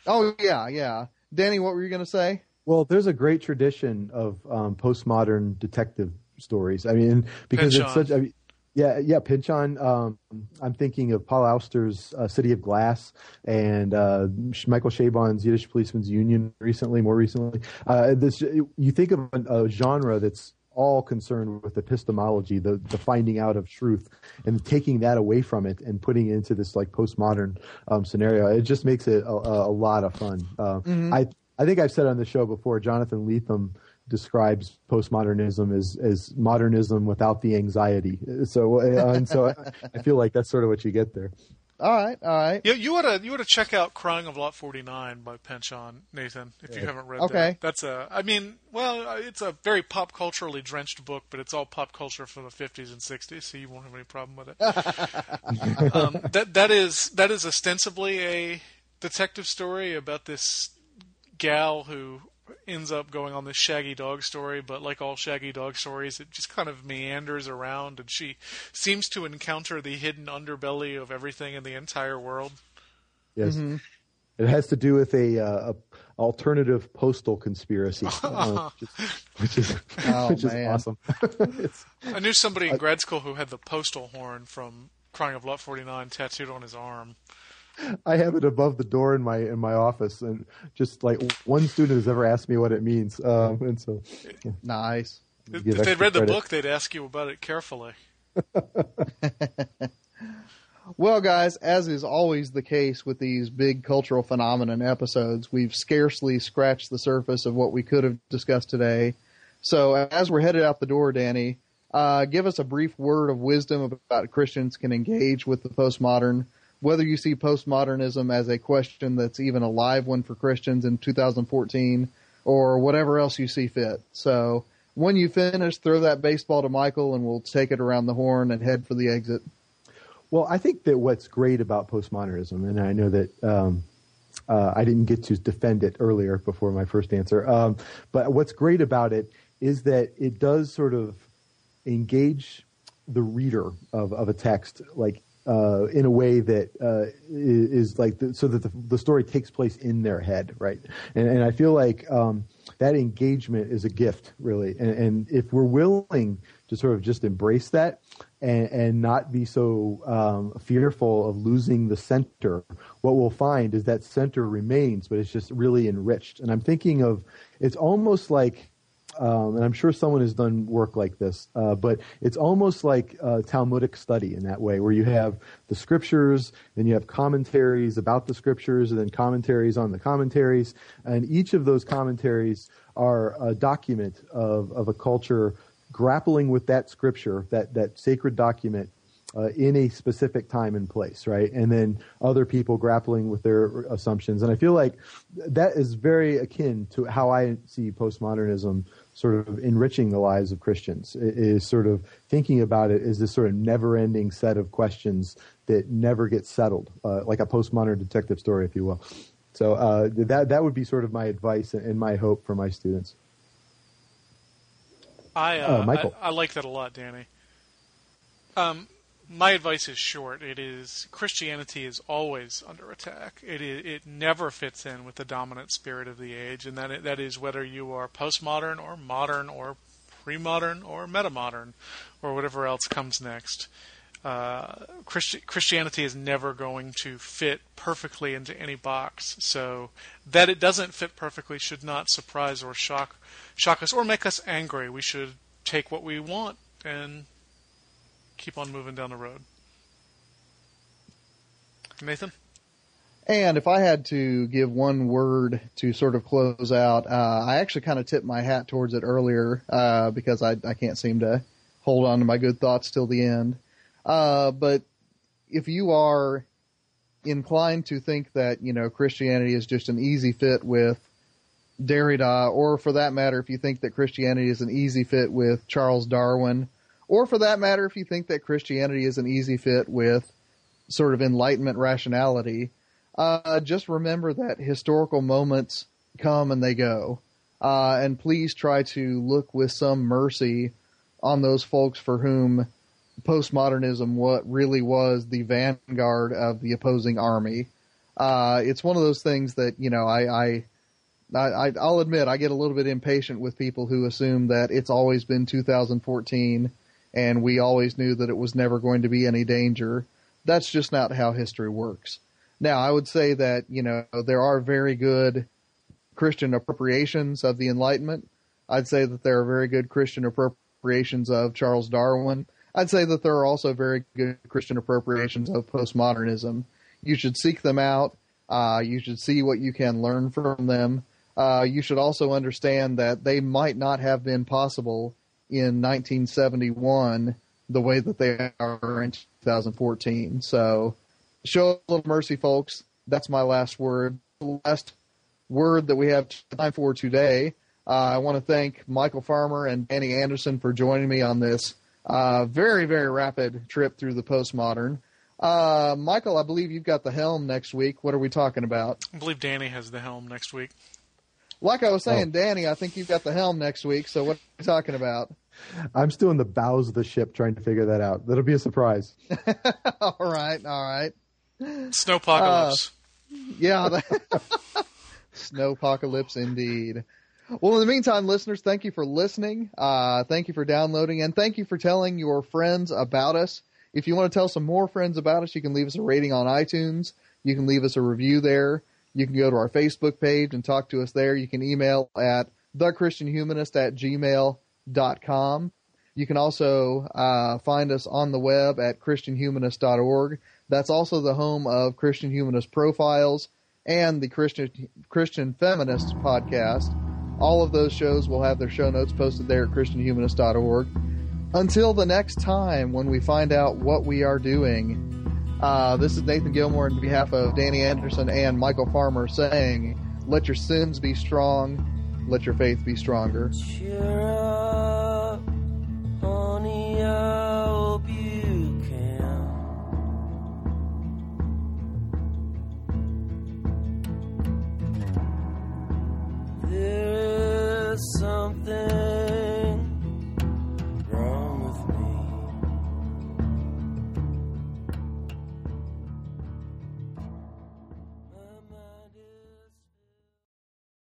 Oh yeah, yeah. Danny, what were you going to say? Well, there's a great tradition of um, postmodern detective stories. I mean, because Pynchon. it's such. I mean, yeah, yeah, Pynchon. Um, I'm thinking of Paul Auster's uh, City of Glass and uh, Michael Chabon's Yiddish Policeman's Union. Recently, more recently, uh, this you think of a, a genre that's all concerned with epistemology, the the finding out of truth, and taking that away from it and putting it into this like postmodern um, scenario. It just makes it a, a, lot of fun. Uh, I I think I've said on the show before. Jonathan Lethem describes postmodernism as as modernism without the anxiety. So uh, and so I, I feel like that's sort of what you get there. All right, all right. You, you ought to you ought to check out "Crying of Lot 49" by Pynchon Nathan if you haven't read Okay. that. That's a I mean, well, uh, it's a very pop culturally drenched book, but it's all pop culture from the 50s and 60s, so you won't have any problem with it. um, that that is that is ostensibly a detective story about this gal who ends up going on this shaggy dog story, but like all shaggy dog stories, it just kind of meanders around, and she seems to encounter the hidden underbelly of everything in the entire world. Yes. It has to do with a, uh, a alternative postal conspiracy, uh, which is which is, Oh, which is awesome. I knew somebody in grad school who had the postal horn from Crying of Lot 49 tattooed on his arm. I have it above the door in my in my office, and just like one student has ever asked me what it means, um, and so Nice. If, if they'd read the credit. book, they'd ask you about it carefully. Well, guys, as is always the case with these big cultural phenomenon episodes, we've scarcely scratched the surface of what we could have discussed today. So, as we're headed out the door, Danny, uh, give us a brief word of wisdom about how Christians can engage with the postmodern. Whether you see postmodernism as a question that's even a live one for Christians in 2014, or whatever else you see fit. So, when you finish, throw that baseball to Michial, and we'll take it around the horn and head for the exit. Well, I think that what's great about postmodernism, and I know that um, uh, I didn't get to defend it earlier before my first answer, um, but what's great about it is that it does sort of engage the reader of, of a text, like uh, in a way that uh, is, like the, so that the, the story takes place in their head, right? And, and I feel like um, that engagement is a gift, really. And, and if we're willing to sort of just embrace that and, and not be so um, fearful of losing the center, what we'll find is that center remains, but it's just really enriched. And I'm thinking of it's almost like um, and I'm sure someone has done work like this, uh, but it's almost like Talmudic study in that way, where you have the scriptures, then you have commentaries about the scriptures, and then commentaries on the commentaries, and each of those commentaries are a document of, of a culture grappling with that scripture, that, that sacred document, uh, in a specific time and place, right? And then other people grappling with their assumptions. And I feel like that is very akin to how I see postmodernism sort of enriching the lives of Christians. It is sort of thinking about it as this sort of never-ending set of questions that never get settled, uh, like a postmodern detective story, if you will. So uh, that that would be sort of my advice and my hope for my students. I, uh, Oh, Michial. I I like that a lot, Danny. Um, my advice is short. It is Christianity is always under attack. It is, it never fits in with the dominant spirit of the age, and that that is whether you are postmodern or modern or pre-modern or metamodern or whatever else comes next. Uh, Christi- Christianity is never going to fit perfectly into any box. So that it doesn't fit perfectly should not surprise or shock shock us or make us angry. We should take what we want and keep on moving down the road. Nathan? And if I had to give one word to sort of close out, uh, I actually kind of tipped my hat towards it earlier uh, because I, I can't seem to hold on to my good thoughts till the end. Uh, but if you are inclined to think that you know Christianity is just an easy fit with Derrida, or for that matter, if you think that Christianity is an easy fit with Charles Darwin, or for that matter, if you think that Christianity is an easy fit with sort of Enlightenment rationality, uh, just remember that historical moments come and they go. Uh, and please try to look with some mercy on those folks for whom postmodernism what really was the vanguard of the opposing army. Uh, it's one of those things that you know I, I I, I'll admit I get a little bit impatient with people who assume that it's always been 2014 and we always knew that it was never going to be any danger. That's just not how history works. Now, I would say that, you know, there are very good Christian appropriations of the Enlightenment. I'd say that there are very good Christian appropriations of Charles Darwin. I'd say that there are also very good Christian appropriations of postmodernism. You should seek them out. Uh, you should see what you can learn from them. Uh, you should also understand that they might not have been possible in 1971 the way that they are in 2014. So show a little mercy, folks. That's my last word. The last word that we have time for today. Uh, I want to thank Michial Farmer and Danny Anderson for joining me on this uh, very, very rapid trip through the postmodern. Uh, Michial, I believe you've got the helm next week. What are we talking about? I believe Danny has the helm next week. Like I was saying, Oh. Danny, I think you've got the helm next week. So what are we talking about? I'm still in the bows of the ship trying to figure that out. That'll be a surprise. all right, all right. Snowpocalypse. Yeah. That, snowpocalypse indeed. Well, in the meantime, listeners, thank you for listening. Uh, thank you for downloading and thank you for telling your friends about us. If you want to tell some more friends about us, you can leave us a rating on iTunes. You can leave us a review there. You can go to our Facebook page and talk to us there. You can email at thechristianhumanist at gmail.com. You can also uh, find us on the web at christianhumanist.org. That's also the home of Christian Humanist Profiles and the Christian Christian Feminist podcast. All of those shows will have their show notes posted there at christianhumanist.org. Until the next time when we find out what we are doing, uh, this is Nathan Gilmour on behalf of Danny Anderson and Michial Farmer saying, Let your sins be strong, let your faith be stronger. Cheer up, honey, I hope you can. There's something.